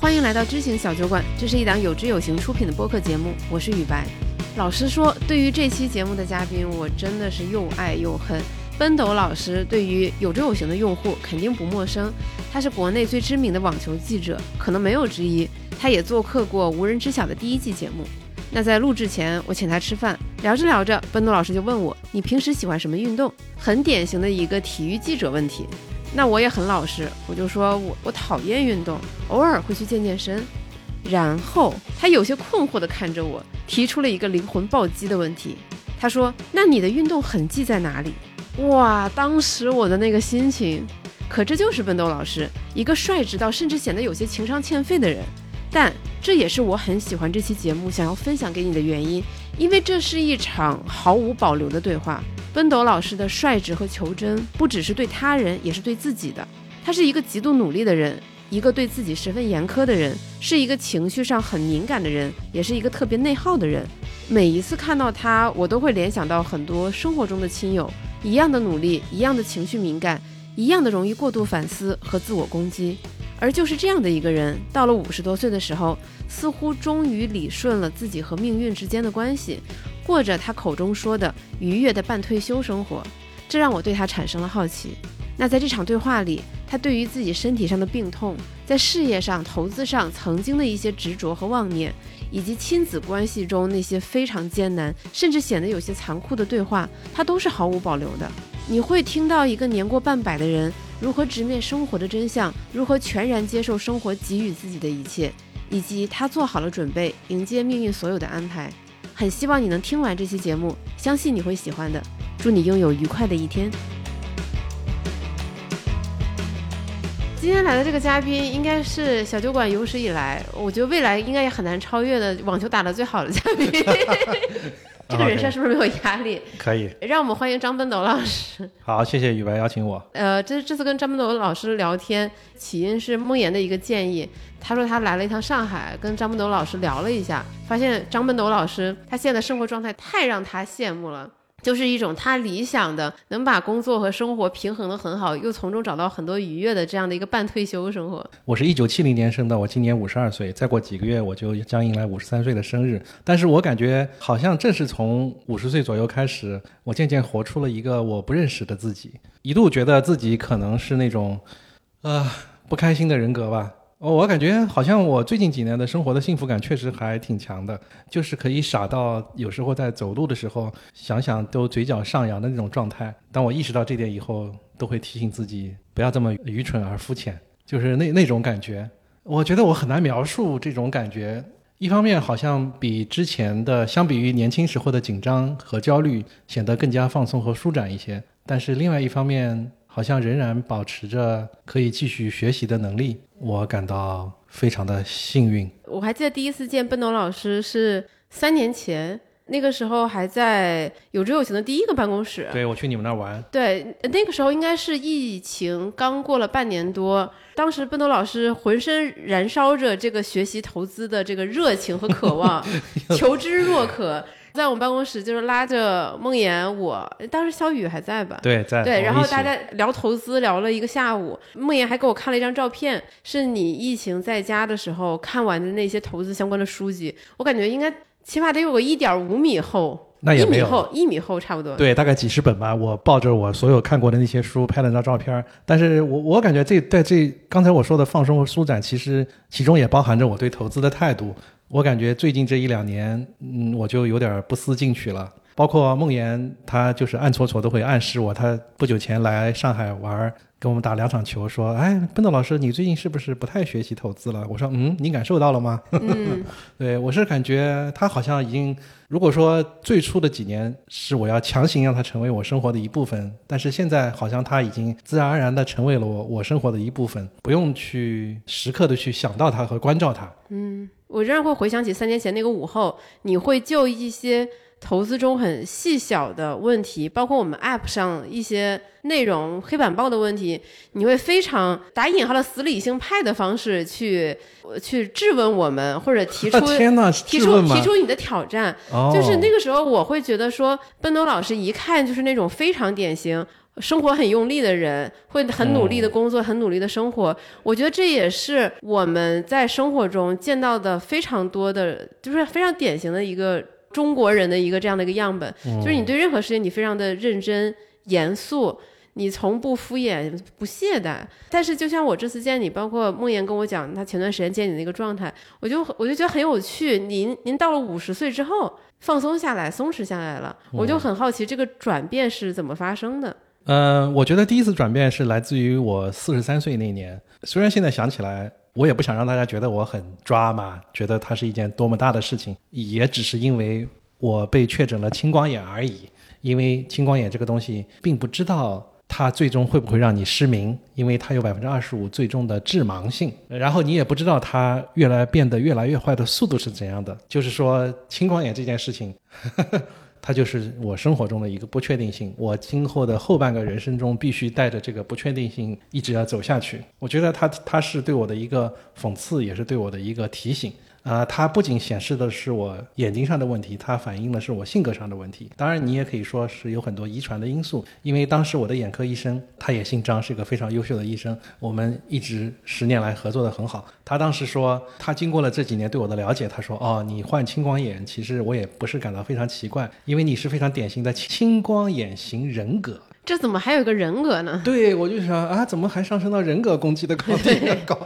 欢迎来到知行小酒馆，这是一档有知有行出品的播客节目，我是雨白。老实说，对于这期节目的嘉宾，我真的是又爱又恨。奔斗老师对于有知有行的用户肯定不陌生，他是国内最知名的网球记者，可能没有之一。他也做客过《无人知晓》的第一季节目。那在录制前，我请他吃饭，聊着聊着，奔斗老师就问我：“你平时喜欢什么运动？”很典型的一个体育记者问题。那我也很老实，我就说我我讨厌运动，偶尔会去健健身。然后他有些困惑地看着我，提出了一个灵魂暴击的问题。他说：“那你的运动痕迹在哪里？”哇，当时我的那个心情，可这就是奋斗老师，一个率直到甚至显得有些情商欠费的人。但这也是我很喜欢这期节目想要分享给你的原因，因为这是一场毫无保留的对话。奔斗老师的率直和求真，不只是对他人，也是对自己的。他是一个极度努力的人，一个对自己十分严苛的人，是一个情绪上很敏感的人，也是一个特别内耗的人。每一次看到他，我都会联想到很多生活中的亲友，一样的努力，一样的情绪敏感，一样的容易过度反思和自我攻击。而就是这样的一个人，到了五十多岁的时候，似乎终于理顺了自己和命运之间的关系。过着他口中说的愉悦的半退休生活，这让我对他产生了好奇。那在这场对话里，他对于自己身体上的病痛，在事业上、投资上曾经的一些执着和妄念，以及亲子关系中那些非常艰难，甚至显得有些残酷的对话，他都是毫无保留的。你会听到一个年过半百的人如何直面生活的真相，如何全然接受生活给予自己的一切，以及他做好了准备迎接命运所有的安排。很希望你能听完这期节目，相信你会喜欢的。祝你拥有愉快的一天。今天来的这个嘉宾，应该是小酒馆有史以来，我觉得未来应该也很难超越的网球打得最好的嘉宾。这个人设是不是没有压力？可以，让我们欢迎张奔斗老师。好，谢谢雨白邀请我。呃，这这次跟张奔斗老师聊天，起因是梦妍的一个建议。他说他来了一趟上海，跟张奔斗老师聊了一下，发现张奔斗老师他现在的生活状态太让他羡慕了。就是一种他理想的能把工作和生活平衡的很好，又从中找到很多愉悦的这样的一个半退休生活。我是一九七零年生的，我今年五十二岁，再过几个月我就将迎来五十三岁的生日。但是我感觉好像正是从五十岁左右开始，我渐渐活出了一个我不认识的自己，一度觉得自己可能是那种，呃，不开心的人格吧。哦，我感觉好像我最近几年的生活的幸福感确实还挺强的，就是可以傻到有时候在走路的时候想想都嘴角上扬的那种状态。当我意识到这点以后，都会提醒自己不要这么愚蠢而肤浅，就是那那种感觉。我觉得我很难描述这种感觉。一方面好像比之前的，相比于年轻时候的紧张和焦虑，显得更加放松和舒展一些。但是另外一方面，好像仍然保持着可以继续学习的能力，我感到非常的幸运。我还记得第一次见奔斗老师是三年前，那个时候还在有知有行的第一个办公室。对，我去你们那儿玩。对，那个时候应该是疫情刚过了半年多，当时奔斗老师浑身燃烧着这个学习投资的这个热情和渴望，求知若渴。在我们办公室，就是拉着梦妍，我当时小雨还在吧？对，在。对，然后大家聊投资，聊了一个下午。梦妍还给我看了一张照片，是你疫情在家的时候看完的那些投资相关的书籍。我感觉应该起码得有个一点五米厚，那也没有，一米厚，一米厚差不多。对，大概几十本吧。我抱着我所有看过的那些书，拍了张照片。但是我我感觉这在这刚才我说的放松和舒展，其实其中也包含着我对投资的态度。我感觉最近这一两年，嗯，我就有点不思进取了。包括梦妍，她就是暗搓搓都会暗示我，她不久前来上海玩，跟我们打两场球，说：“哎，奔斗老师，你最近是不是不太学习投资了？”我说：“嗯，你感受到了吗？”嗯，对我是感觉他好像已经，如果说最初的几年是我要强行让他成为我生活的一部分，但是现在好像他已经自然而然的成为了我我生活的一部分，不用去时刻的去想到他和关照他。嗯。我仍然会回想起三年前那个午后，你会就一些投资中很细小的问题，包括我们 App 上一些内容黑板报的问题，你会非常打引号的死理性派的方式去去质问我们，或者提出 天，提出提出你的挑战。哦就是那个时候，我会觉得说，奔斗老师一看就是那种非常典型。生活很用力的人，会很努力的工作，很努力的生活。我觉得这也是我们在生活中见到的非常多的，就是非常典型的一个中国人的一个这样的一个样本。就是你对任何事情你非常的认真严肃，你从不敷衍不懈怠。但是就像我这次见你，包括梦妍跟我讲他前段时间见你那个状态，我就我就觉得很有趣。您您到了五十岁之后放松下来，松弛下来了，我就很好奇这个转变是怎么发生的。嗯，我觉得第一次转变是来自于我四十三岁那年。虽然现在想起来，我也不想让大家觉得我很抓嘛，觉得它是一件多么大的事情，也只是因为我被确诊了青光眼而已。因为青光眼这个东西，并不知道它最终会不会让你失明，因为它有百分之二十五最终的致盲性。然后你也不知道它越来变得越来越坏的速度是怎样的。就是说，青光眼这件事情。它就是我生活中的一个不确定性，我今后的后半个人生中必须带着这个不确定性一直要走下去。我觉得它它是对我的一个讽刺，也是对我的一个提醒。啊、它不仅显示的是我眼睛上的问题，它反映的是我性格上的问题。当然，你也可以说是有很多遗传的因素，因为当时我的眼科医生他也姓张，是一个非常优秀的医生，我们一直十年来合作的很好。他当时说，他经过了这几年对我的了解，他说：“哦，你患青光眼，其实我也不是感到非常奇怪，因为你是非常典型的青光眼型人格。”这怎么还有个人格呢？对，我就想啊，怎么还上升到人格攻击的高地 高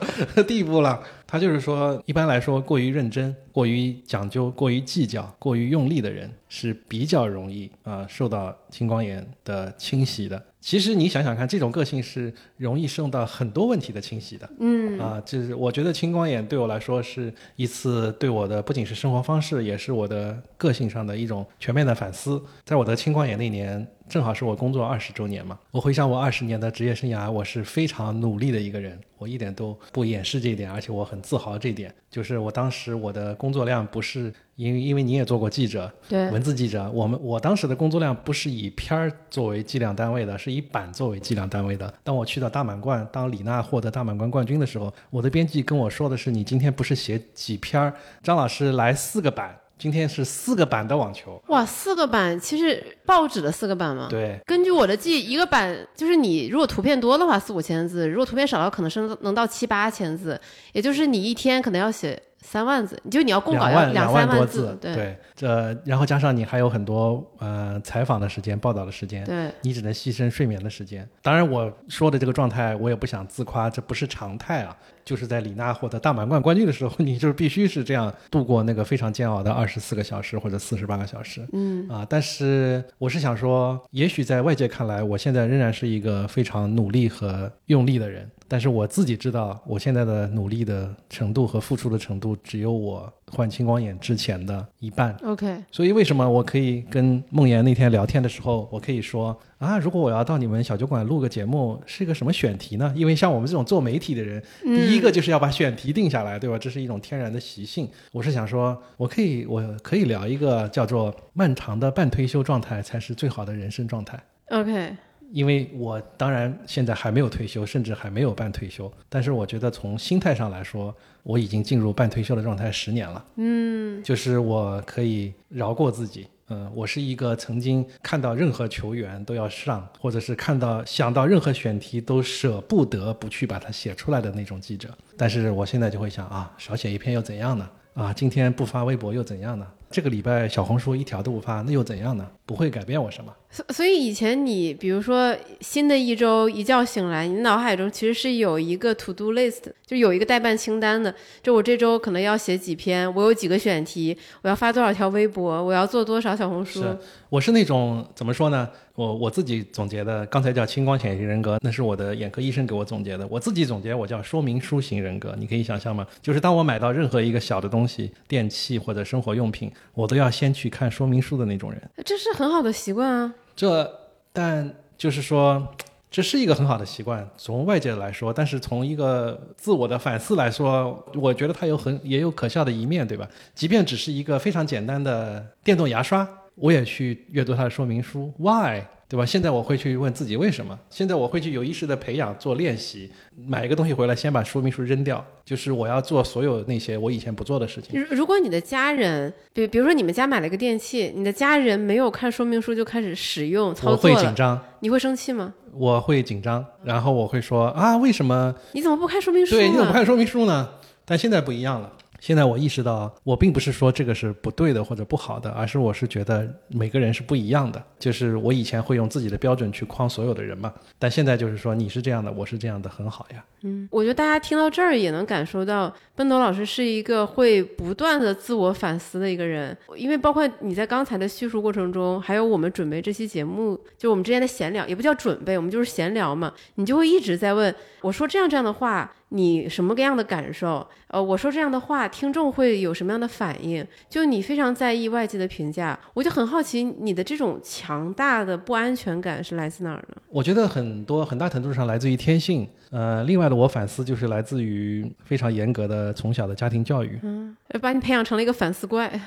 地步了？他就是说，一般来说，过于认真、过于讲究、过于计较、过于用力的人是比较容易啊、受到青光眼的侵袭的。其实你想想看，这种个性是容易受到很多问题的侵袭的。嗯啊，就是我觉得青光眼对我来说是一次对我的不仅是生活方式，也是我的个性上的一种全面的反思。在我得青光眼那年，正好是我工作二十周年嘛。我回想我二十年的职业生涯，我是非常努力的一个人，我一点都不掩饰这一点，而且我很自豪这一点。就是我当时我的工作量不是因为因为你也做过记者，对文字记者，我们我当时的工作量不是以片儿作为计量单位的，是以版作为计量单位的。当我去到大满贯，当李娜获得大满贯冠军的时候，我的编辑跟我说的是：“你今天不是写几篇儿，张老师来四个版，今天是四个版的网球。哇，四个版，其实报纸的四个版嘛？对，根据我的记忆，一个版就是你如果图片多的话四五千字，如果图片少的话可能是能到七八千字，也就是你一天可能要写三万字，就你要公稿要两万多字，对对，这然后加上你还有很多呃采访的时间、报道的时间，对你只能牺牲睡眠的时间。当然，我说的这个状态，我也不想自夸，这不是常态啊。就是在李娜获得大满贯冠军的时候，你就是必须是这样度过那个非常煎熬的二十四个小时或者四十八个小时。嗯啊，但是我是想说，也许在外界看来，我现在仍然是一个非常努力和用力的人，但是我自己知道，我现在的努力的程度和付出的程度，只有我患青光眼之前的一半。，OK，所以为什么我可以跟梦妍那天聊天的时候，我可以说啊，如果我要到你们小酒馆录个节目，是一个什么选题呢？因为像我们这种做媒体的人，第一个就是要把选题定下来，对吧？这是一种天然的习性。我是想说，我可以，我可以聊一个叫做漫长的半退休状态才是最好的人生状态。OK，因为我当然现在还没有退休，甚至还没有半退休，但是我觉得从心态上来说，我已经进入半退休的状态十年了。嗯，就是我可以饶过自己。嗯，我是一个曾经看到任何球员都要上，或者是看到想到任何选题都舍不得不去把它写出来的那种记者。但是我现在就会想啊，少写一篇又怎样呢？啊，今天不发微博又怎样呢？这个礼拜小红书一条都不发，那又怎样呢？不会改变我什么。所所以以前你比如说新的一周一觉醒来，你脑海中其实是有一个 to do list，就有一个代办清单的。就我这周可能要写几篇，我有几个选题，我要发多少条微博，我要做多少小红书。是，我是那种怎么说呢？我我自己总结的，刚才叫青光显型人格，那是我的眼科医生给我总结的。我自己总结，我叫说明书型人格。你可以想象吗？就是当我买到任何一个小的东西，电器或者生活用品，我都要先去看说明书的那种人。这是很好的习惯啊。这，但就是说，这是一个很好的习惯，从外界来说，但是从一个自我的反思来说，我觉得它有很也有可笑的一面，对吧？即便只是一个非常简单的电动牙刷，我也去阅读它的说明书，why，对吧？现在我会去问自己为什么，现在我会去有意识的培养做练习，买一个东西回来先把说明书扔掉，就是我要做所有那些我以前不做的事情。如如果你的家人，比比如说你们家买了个电器，你的家人没有看说明书就开始使用操我作我，会紧张，你会生气吗？我会紧张，然后我会说啊，为什么？你怎么不看说明书对，你怎么不看说明书呢？但现在不一样了。现在我意识到，我并不是说这个是不对的或者不好的，而是我是觉得每个人是不一样的。就是我以前会用自己的标准去框所有的人嘛，但现在就是说你是这样的，我是这样的，很好呀。嗯，我觉得大家听到这儿也能感受到，奔斗老师是一个会不断的自我反思的一个人。因为包括你在刚才的叙述过程中，还有我们准备这期节目，就我们之间的闲聊，也不叫准备，我们就是闲聊嘛。你就会一直在问我说这样这样的话，你什么个样的感受？呃，我说这样的话，听众会有什么样的反应？就你非常在意外界的评价，我就很好奇，你的这种强大的不安全感是来自哪儿呢？我觉得很多很大程度上来自于天性，呃，另外的我反思就是来自于非常严格的从小的家庭教育。嗯，把你培养成了一个反思怪。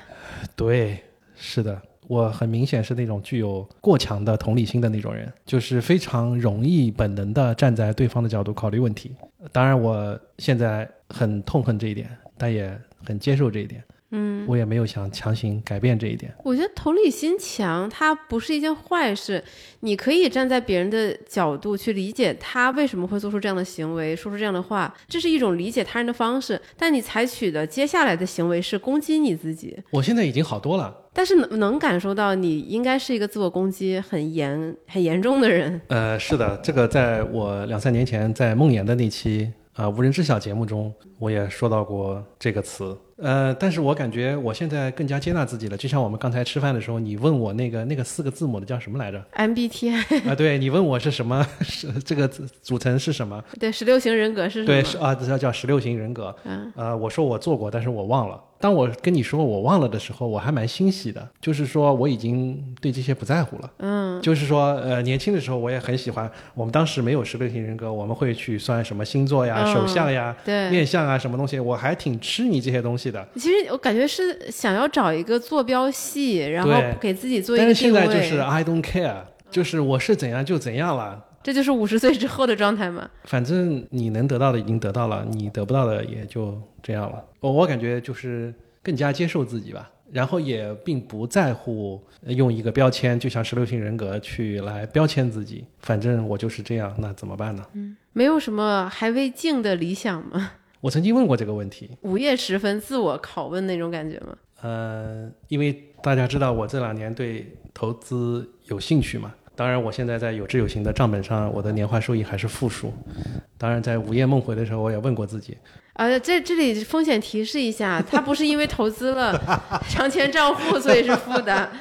对，是的，我很明显是那种具有过强的同理心的那种人，就是非常容易本能的站在对方的角度考虑问题。当然，我现在很痛恨这一点，但也很接受这一点。嗯，我也没有想强行改变这一点。我觉得同理心强，它不是一件坏事。你可以站在别人的角度去理解他为什么会做出这样的行为，说出这样的话，这是一种理解他人的方式。但你采取的接下来的行为是攻击你自己，我现在已经好多了。但是能能感受到你应该是一个自我攻击很严、很严重的人。呃，是的，这个在我两三年前在梦魇的那期啊、呃无人知晓节目中，我也说到过这个词。呃，但是我感觉我现在更加接纳自己了。就像我们刚才吃饭的时候，你问我那个那个四个字母的叫什么来着？MBTI 啊，对你问我是什么，是 这个组组成是什么？对十六型人格是什么？对，是啊，这叫叫十六型人格。嗯，呃，我说我做过，但是我忘了。当我跟你说我忘了的时候，我还蛮欣喜的，就是说我已经对这些不在乎了。嗯，就是说，呃，年轻的时候我也很喜欢。我们当时没有十六型人格，我们会去算什么星座呀、嗯手相呀、对。面相啊，什么东西，我还挺痴迷这些东西的。其实我感觉是想要找一个坐标系，然后给自己做一个但是。现在就是 I don't care，就是我是怎样就怎样了。这就是五十岁之后的状态嘛。反正你能得到的已经得到了，你得不到的也就这样了。我我感觉就是更加接受自己吧，然后也并不在乎呃用一个标签，就像十六型人格去来标签自己。反正我就是这样，那怎么办呢？嗯没有什么还未尽的理想吗？我曾经问过这个问题，午夜时分自我拷问那种感觉吗？呃，因为大家知道我这两年对投资有兴趣嘛。当然，我现在在有知有行的账本上，我的年化收益还是负数。当然，在午夜梦回的时候，我也问过自己，啊，这这里风险提示一下，他不是因为投资了 长钱账户所以是负的。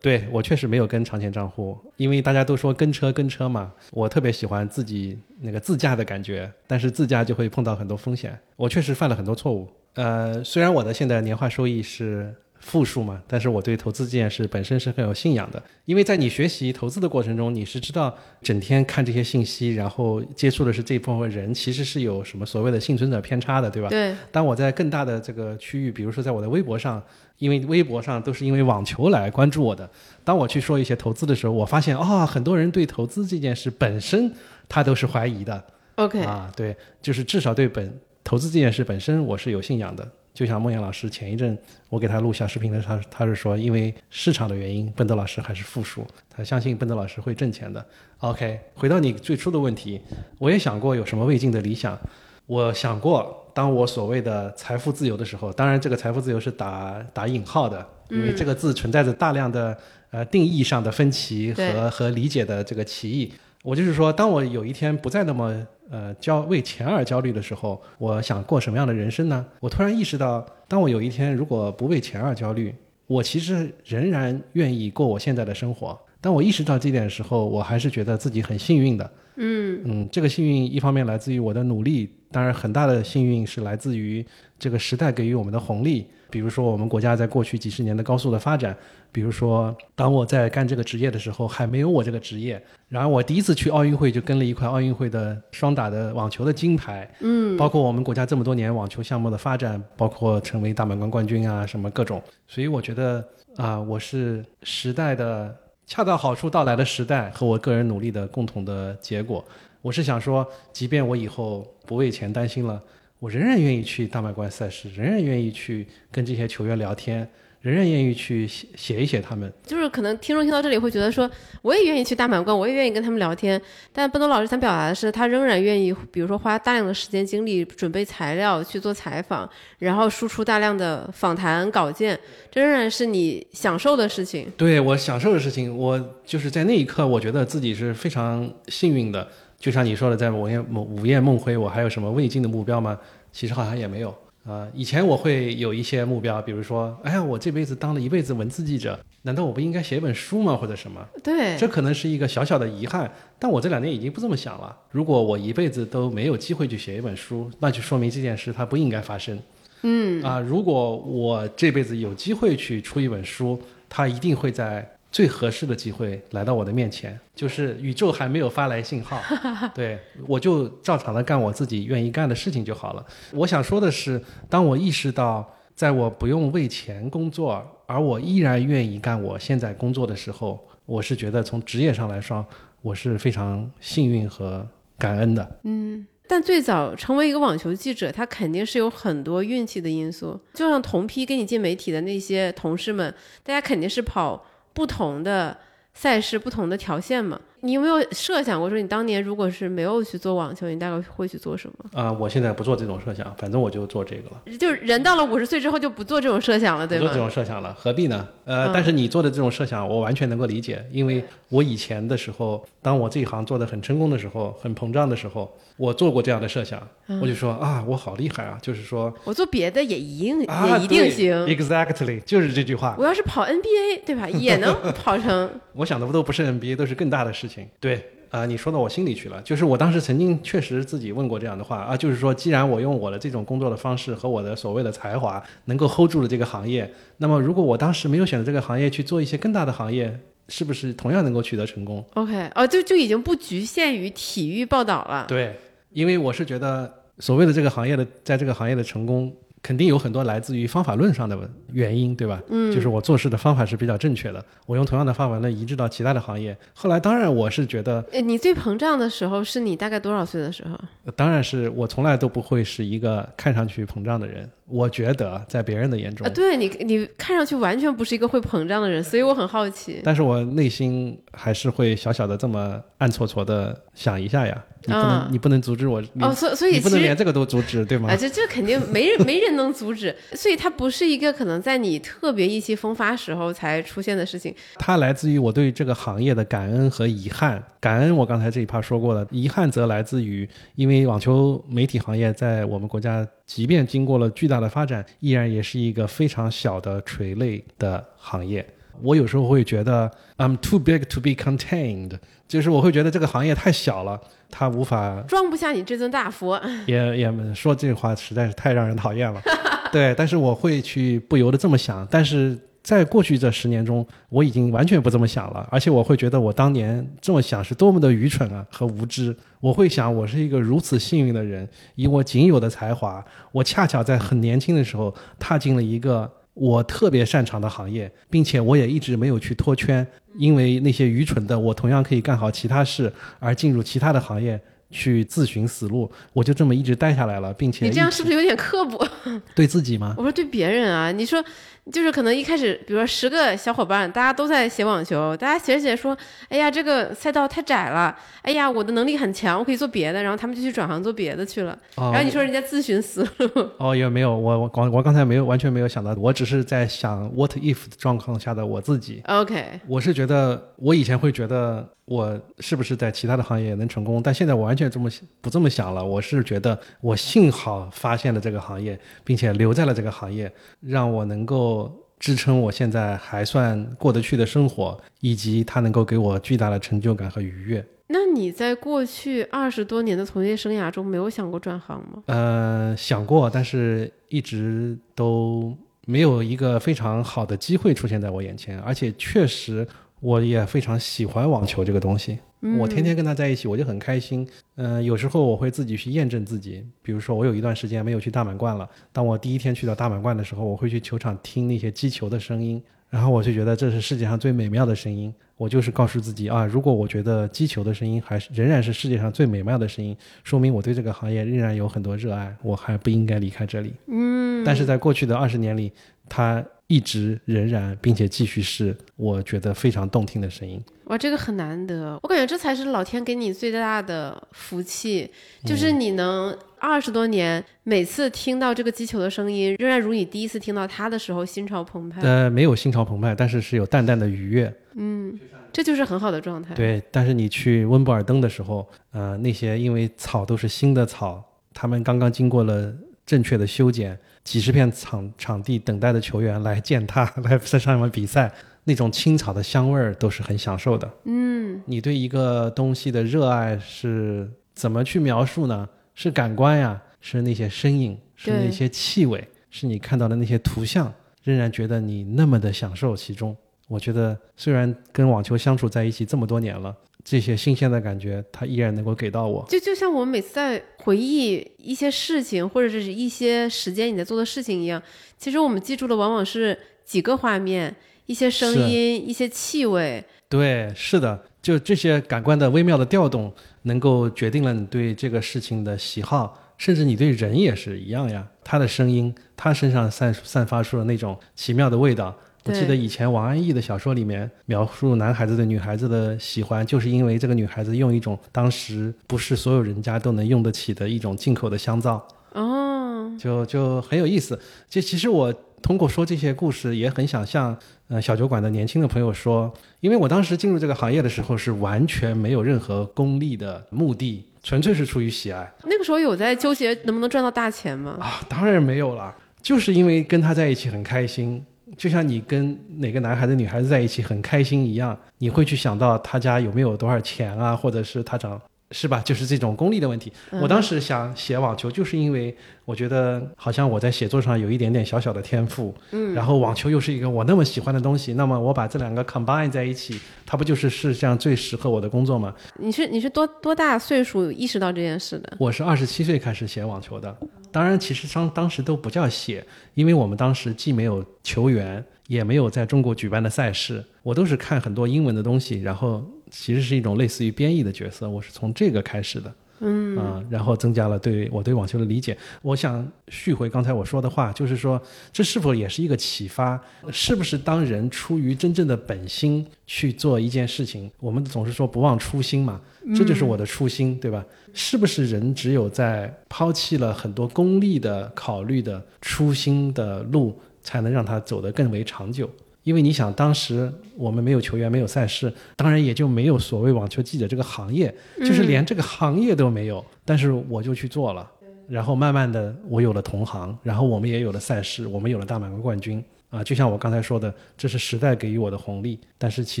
对我确实没有跟长钱账户，因为大家都说跟车跟车嘛，我特别喜欢自己那个自驾的感觉，但是自驾就会碰到很多风险，我确实犯了很多错误。呃，虽然我的现在年化收益是负数嘛，但是我对投资这件事本身是很有信仰的，因为在你学习投资的过程中，你是知道整天看这些信息，然后接触的是这部分人，其实是有什么所谓的幸存者偏差的，对吧？对，当我在更大的这个区域，比如说在我的微博上，因为微博上都是因为网球来关注我的。当我去说一些投资的时候，我发现啊、很多人对投资这件事本身他都是怀疑的 OK，、啊，对，就是至少对本投资这件事本身我是有信仰的。就像梦岩老师前一阵我给他录小视频的时候，他他是说因为市场的原因，奔德老师还是负数，他相信奔德老师会挣钱的。OK，回到你最初的问题，我也想过有什么未尽的理想。我想过，当我所谓的财富自由的时候，当然这个财富自由是打打引号的，因为这个字存在着大量的呃定义上的分歧和和理解的这个歧义。我就是说，当我有一天不再那么呃焦为钱而焦虑的时候，我想过什么样的人生呢？我突然意识到，当我有一天如果不为钱而焦虑，我其实仍然愿意过我现在的生活。当我意识到这点的时候，我还是觉得自己很幸运的。嗯。嗯，这个幸运一方面来自于我的努力，当然很大的幸运是来自于这个时代给予我们的红利。比如说我们国家在过去几十年的高速的发展，比如说当我在干这个职业的时候还没有我这个职业，然后我第一次去奥运会就跟了一块奥运会的双打的网球的金牌，嗯，包括我们国家这么多年网球项目的发展，包括成为大满贯冠军啊什么各种，所以我觉得啊，我是时代的恰到好处到来的时代和我个人努力的共同的结果。我是想说，即便我以后不为钱担心了。我仍然愿意去大满贯赛事，仍然愿意去跟这些球员聊天，仍然愿意去写写一写他们。就是可能听众听到这里会觉得说，我也愿意去大满贯，我也愿意跟他们聊天。但奔东老师想表达的是，他仍然愿意，比如说花大量的时间精力准备材料去做采访，然后输出大量的访谈稿件，这仍然是你享受的事情。对我享受的事情，我就是在那一刻，我觉得自己是非常幸运的。就像你说的，在午夜梦午夜梦回，我还有什么未尽的目标吗？其实好像也没有啊。以前我会有一些目标，比如说，哎呀，我这辈子当了一辈子文字记者，难道我不应该写一本书吗？或者什么？对，这可能是一个小小的遗憾。但我这两年已经不这么想了。如果我一辈子都没有机会去写一本书，那就说明这件事它不应该发生。嗯啊，如果我这辈子有机会去出一本书，它一定会在。最合适的机会来到我的面前，就是宇宙还没有发来信号，对我就照常的干我自己愿意干的事情就好了。我想说的是，当我意识到在我不用为钱工作，而我依然愿意干我现在工作的时候，我是觉得从职业上来说，我是非常幸运和感恩的。嗯，但最早成为一个网球记者，他肯定是有很多运气的因素。就像同批跟你进媒体的那些同事们，大家肯定是跑。不同的赛事，不同的条线嘛。你有没有设想过，说你当年如果是没有去做网球，你大概会去做什么？啊，我现在不做这种设想，反正我就做这个了。就是人到了五十岁之后就不做这种设想了，对吗？做这种设想了，何必呢？呃，但是你做的这种设想，我完全能够理解，因为我以前的时候，当我这一行做的很成功的时候，很膨胀的时候，我做过这样的设想，我就说啊，我好厉害啊！就是说我做别的也一定也一定行，exactly 就是这句话。我要是跑 NBA，对吧？也能跑成。我想的不都不是 NBA，都是更大的事情。对。啊，你说到我心里去了。就是我当时曾经确实自己问过这样的话啊，就是说，既然我用我的这种工作的方式和我的所谓的才华能够 hold 住了这个行业，那么如果我当时没有选择这个行业去做一些更大的行业，是不是同样能够取得成功？OK，哦，就就已经不局限于体育报道了。对，因为我是觉得所谓的这个行业的，在这个行业的成功。肯定有很多来自于方法论上的原因，对吧？嗯，就是我做事的方法是比较正确的，我用同样的方法论移植到其他的行业。后来，当然我是觉得，诶你最膨胀的时候是你大概多少岁的时候？当然是我从来都不会是一个看上去膨胀的人。我觉得在别人的眼中，对你，你看上去完全不是一个会膨胀的人，所以我很好奇。但是我内心还是会小小的这么暗搓搓的想一下呀。你不能，你不能阻止我。哦，所所以你不能连这个都阻止，对吗？啊，这这肯定没人没人能阻止。所以它不是一个可能在你特别意气风发时候才出现的事情。它来自于我对这个行业的感恩和遗憾。感恩，我刚才这一趴说过了。遗憾则来自于，因为网球媒体行业在我们国家。即便经过了巨大的发展，依然也是一个非常小的垂类的行业。我有时候会觉得，I'm too big to be contained，就是我会觉得这个行业太小了，它无法装不下你这尊大佛。也也说这话实在是太让人讨厌了。对，但是我会去不由得这么想，但是。在过去这十年中，我已经完全不这么想了，而且我会觉得我当年这么想是多么的愚蠢啊和无知。我会想，我是一个如此幸运的人，以我仅有的才华，我恰巧在很年轻的时候踏进了一个我特别擅长的行业，并且我也一直没有去脱圈，因为那些愚蠢的我同样可以干好其他事而进入其他的行业去自寻死路，我就这么一直待下来了，并且你这样是不是有点刻薄？对自己吗？我说对别人啊，你说。就是可能一开始，比如说十个小伙伴，大家都在写网球，大家写着写着说：“哎呀，这个赛道太窄了。”哎呀，我的能力很强，我可以做别的。然后他们就去转行做别的去了。然后你说人家自寻死路？哦，也没有，我我刚我刚才没有完全没有想到，我只是在想 what if 状况下的我自己。OK，我是觉得我以前会觉得我是不是在其他的行业也能成功，但现在我完全这么不这么想了。我是觉得我幸好发现了这个行业，并且留在了这个行业，让我能够。支撑我现在还算过得去的生活，以及它能够给我巨大的成就感和愉悦。那你在过去二十多年的从业生涯中，没有想过转行吗？呃，想过，但是一直都没有一个非常好的机会出现在我眼前，而且确实我也非常喜欢网球这个东西。我天天跟他在一起，我就很开心。嗯、有时候我会自己去验证自己，比如说我有一段时间没有去大满贯了，当我第一天去到大满贯的时候，我会去球场听那些击球的声音，然后我就觉得这是世界上最美妙的声音。我就是告诉自己啊，如果我觉得击球的声音还是仍然是世界上最美妙的声音，说明我对这个行业仍然有很多热爱，我还不应该离开这里。嗯，但是在过去的二十年里，它一直仍然并且继续是我觉得非常动听的声音。哇，这个很难得，我感觉这才是老天给你最大的福气，就是你能二十多年，每次听到这个击球的声音，仍然如你第一次听到它的时候心潮澎湃，呃，没有心潮澎湃，但是是有淡淡的愉悦。嗯这就是很好的状态。对，但是你去温布尔登的时候，呃，那些因为草都是新的草，他们刚刚经过了正确的修剪，几十片场场地等待的球员来践踏，来在上面比赛，那种青草的香味儿都是很享受的。嗯，你对一个东西的热爱是怎么去描述呢？是感官呀，是那些身影，是那些气味，是你看到的那些图像，仍然觉得你那么的享受其中。我觉得虽然跟网球相处在一起这么多年了，这些新鲜的感觉，它依然能够给到我。就就像我们每次在回忆一些事情，或者是一些时间你在做的事情一样，其实我们记住的往往是几个画面、一些声音、一些气味。对，是的，就这些感官的微妙的调动，能够决定了你对这个事情的喜好，甚至你对人也是一样呀。他的声音，他身上散散发出了那种奇妙的味道。我记得以前王安忆的小说里面描述男孩子对女孩子的喜欢，就是因为这个女孩子用一种当时不是所有人家都能用得起的一种进口的香皂，哦，就就很有意思。就其实我通过说这些故事，也很想向呃小酒馆的年轻的朋友说，因为我当时进入这个行业的时候是完全没有任何功利的目的，纯粹是出于喜爱那个时候有在纠结能不能赚到大钱吗？啊，当然没有了，就是因为跟他在一起很开心。就像你跟哪个男孩子、女孩子在一起很开心一样，你会去想到他家有没有多少钱啊，或者是他长是吧？就是这种功利的问题。我当时想写网球，就是因为我觉得好像我在写作上有一点点小小的天赋，嗯，然后网球又是一个我那么喜欢的东西，那么我把这两个 combine 在一起，它不就是世界上最适合我的工作吗？你是你是多多大岁数意识到这件事的？我是二十七岁开始写网球的，当然其实当当时都不叫写，因为我们当时既没有球员，也没有在中国举办的赛事，我都是看很多英文的东西，然后其实是一种类似于编译的角色，我是从这个开始的。嗯啊、然后增加了对我对网球的理解。我想续回刚才我说的话，就是说，这是否也是一个启发？是不是当人出于真正的本心去做一件事情，我们总是说不忘初心嘛，这就是我的初心，对吧？是不是人只有在抛弃了很多功利的考虑的初心的路，才能让他走得更为长久？因为你想，当时我们没有球员，没有赛事，当然也就没有所谓网球记者这个行业，就是连这个行业都没有。但是我就去做了，然后慢慢的我有了同行，然后我们也有了赛事，我们有了大满贯冠军啊。就像我刚才说的，这是时代给予我的红利，但是其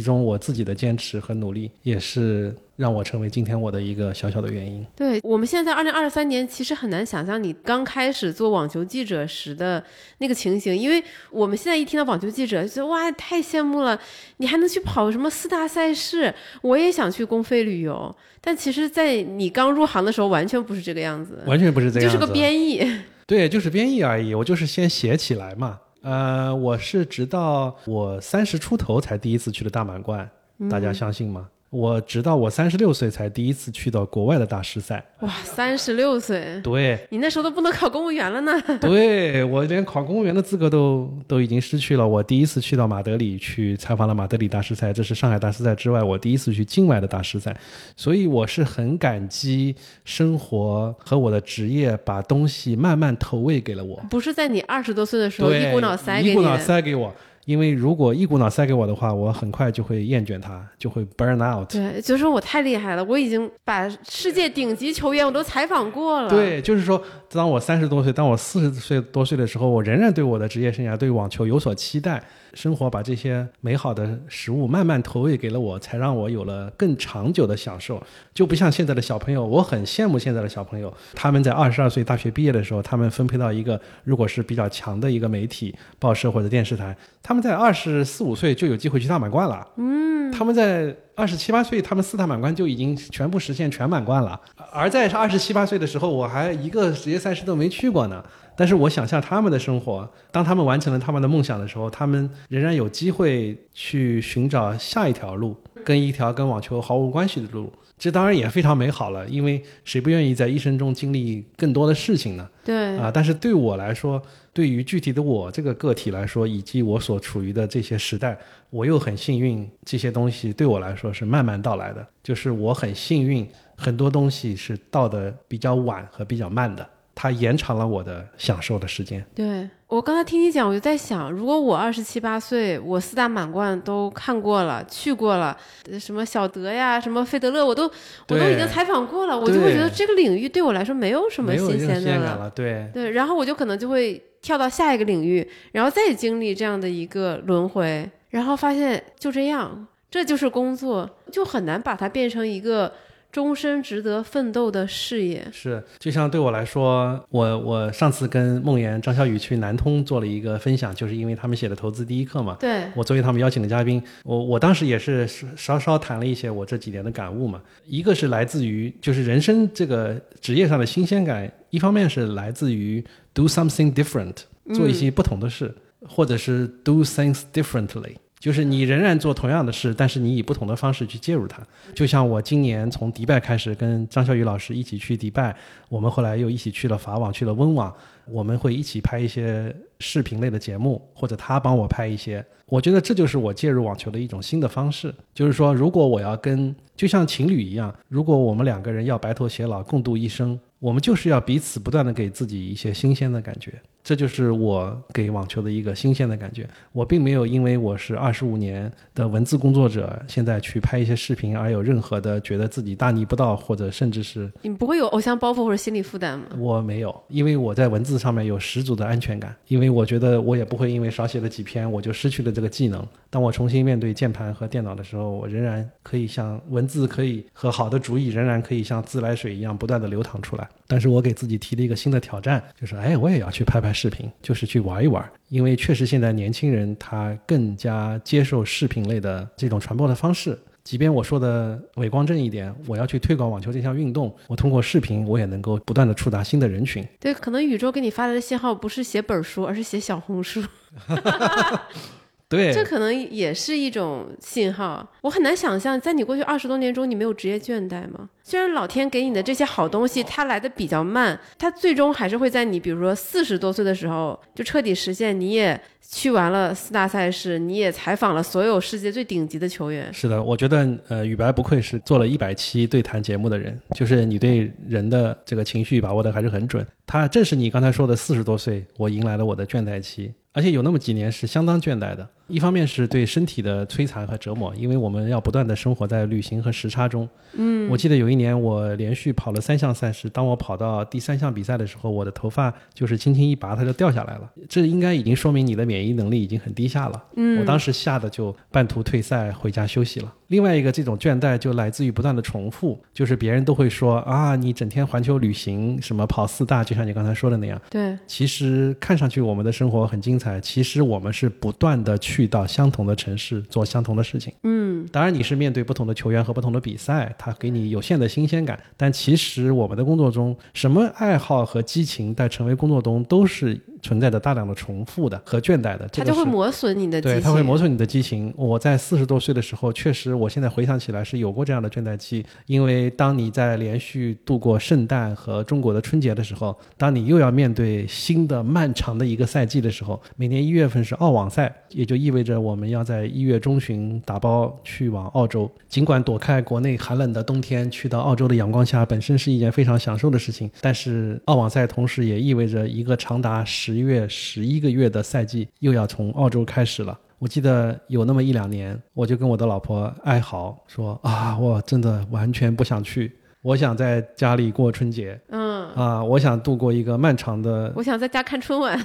中我自己的坚持和努力，也是让我成为今天我的一个小小的原因。对我们现在在二零二三年，其实很难想象你刚开始做网球记者时的那个情形，因为我们现在一听到网球记者，就哇，太羡慕了，你还能去跑什么四大赛事，我也想去公费旅游。但其实，在你刚入行的时候，完全不是这个样子，完全不是这样子，就是个编译。对，就是编译而已。我就是先写起来嘛。呃，我是直到我三十出头才第一次去了大满贯，大家相信吗？我直到我三十六岁才第一次去到国外的大师赛。哇，三十六岁，对，你那时候都不能考公务员了呢。对我连考公务员的资格都都已经失去了。我第一次去到马德里去采访了马德里大师赛，这是上海大师赛之外我第一次去境外的大师赛，所以我是很感激生活和我的职业把东西慢慢投喂给了我。不是在你二十多岁的时候，一股脑塞给一股脑。塞给我。因为如果一股脑塞给我的话，我很快就会厌倦它，就会 burn out。对，就是我太厉害了，我已经把世界顶级球员我都采访过了。对，就是说，当我三十多岁，当我四十岁多岁的时候，我仍然对我的职业生涯、对网球有所期待。生活把这些美好的食物慢慢投喂给了我，才让我有了更长久的享受。就不像现在的小朋友，我很羡慕现在的小朋友，他们在二十二岁大学毕业的时候，他们分配到一个如果是比较强的一个媒体、报社或者电视台，他们在二十四五岁就有机会去大满贯了。嗯，他们在二十七八岁，他们四大满贯就已经全部实现全满贯了。而在二十七八岁的时候，我还一个职业赛事都没去过呢。但是我想象他们的生活，当他们完成了他们的梦想的时候，他们仍然有机会去寻找下一条路，跟一条跟网球毫无关系的路。这当然也非常美好了，因为谁不愿意在一生中经历更多的事情呢？对啊，但是对我来说，对于具体的我这个个体来说，以及我所处于的这些时代，我又很幸运，这些东西对我来说是慢慢到来的。就是我很幸运，很多东西是到的比较晚和比较慢的。它延长了我的享受的时间。对我刚才听你讲，我就在想，如果我二十七八岁，我四大满贯都看过了，去过了，什么小德呀，什么费德勒，我都我都已经采访过了，我就会觉得这个领域对我来说没有什么新鲜的了。对对，然后我就可能就会跳到下一个领域，然后再经历这样的一个轮回，然后发现就这样，这就是工作，就很难把它变成一个。终身值得奋斗的事业是，就像对我来说，我我上次跟梦妍、张小雨去南通做了一个分享，就是因为他们写的投资第一课嘛。对，我作为他们邀请的嘉宾，我我当时也是稍稍谈了一些我这几年的感悟嘛。一个是来自于就是人生这个职业上的新鲜感，一方面是来自于 do something different，做一些不同的事，或者是 do things differently。就是你仍然做同样的事，但是你以不同的方式去介入它。就像我今年从迪拜开始跟张小雨老师一起去迪拜，我们后来又一起去了法网，去了温网，我们会一起拍一些视频类的节目，或者他帮我拍一些。我觉得这就是我介入网球的一种新的方式。就是说，如果我要跟就像情侣一样，如果我们两个人要白头偕老，共度一生，我们就是要彼此不断的给自己一些新鲜的感觉。这就是我给网球的一个新鲜的感觉。我并没有因为我是二十五年的文字工作者，现在去拍一些视频而有任何的觉得自己大逆不道，或者甚至是你不会有偶像包袱或者心理负担吗？我没有，因为我在文字上面有十足的安全感。因为我觉得我也不会因为少写了几篇我就失去了这个技能。当我重新面对键盘和电脑的时候，我仍然可以像文字可以和好的主意仍然可以像自来水一样不断的流淌出来。但是我给自己提了一个新的挑战，就是哎，我也要去拍拍。视频就是去玩一玩，因为确实现在年轻人他更加接受视频类的这种传播的方式。即便我说的伪光正一点，我要去推广网球这项运动，我通过视频我也能够不断的触达新的人群。对，可能宇宙给你发来的信号不是写本书，而是写小红书。对，这可能也是一种信号。我很难想象，在你过去二十多年中，你没有职业倦怠吗？虽然老天给你的这些好东西，它来的比较慢，它最终还是会在你，比如说四十多岁的时候，就彻底实现。你也去完了四大赛事，你也采访了所有世界最顶级的球员。是的，我觉得，呃，宇白不愧是做了一百期对谈节目的人，就是你对人的这个情绪把握的还是很准。他正是你刚才说的四十多岁，我迎来了我的倦怠期。而且有那么几年是相当倦怠的，一方面是对身体的摧残和折磨，因为我们要不断的生活在旅行和时差中。嗯，我记得有一年我连续跑了三项赛事，当我跑到第三项比赛的时候，我的头发就是轻轻一拔，它就掉下来了。这应该已经说明你的免疫能力已经很低下了。嗯，我当时吓得就半途退赛回家休息了。另外一个这种倦怠就来自于不断的重复，就是别人都会说啊，你整天环球旅行，什么跑四大，就像你刚才说的那样。对，其实看上去我们的生活很精彩，其实我们是不断的去到相同的城市做相同的事情。嗯，当然你是面对不同的球员和不同的比赛，它给你有限的新鲜感。但其实我们的工作中，什么爱好和激情在成为工作中都是。存在着大量的重复的和倦怠的，它就会磨损你的对，它会磨损你的激情。我在四十多岁的时候，确实，我现在回想起来是有过这样的倦怠期。因为当你在连续度过圣诞和中国的春节的时候，当你又要面对新的漫长的一个赛季的时候，每年一月份是澳网赛，也就意味着我们要在一月中旬打包去往澳洲。尽管躲开国内寒冷的冬天，去到澳洲的阳光下本身是一件非常享受的事情，但是澳网赛同时也意味着一个长达十。十月十一个月的赛季又要从澳洲开始了。我记得有那么一两年，我就跟我的老婆哀嚎说啊，我真的完全不想去，我想在家里过春节嗯，啊，我想度过一个漫长的我想在家看春晚，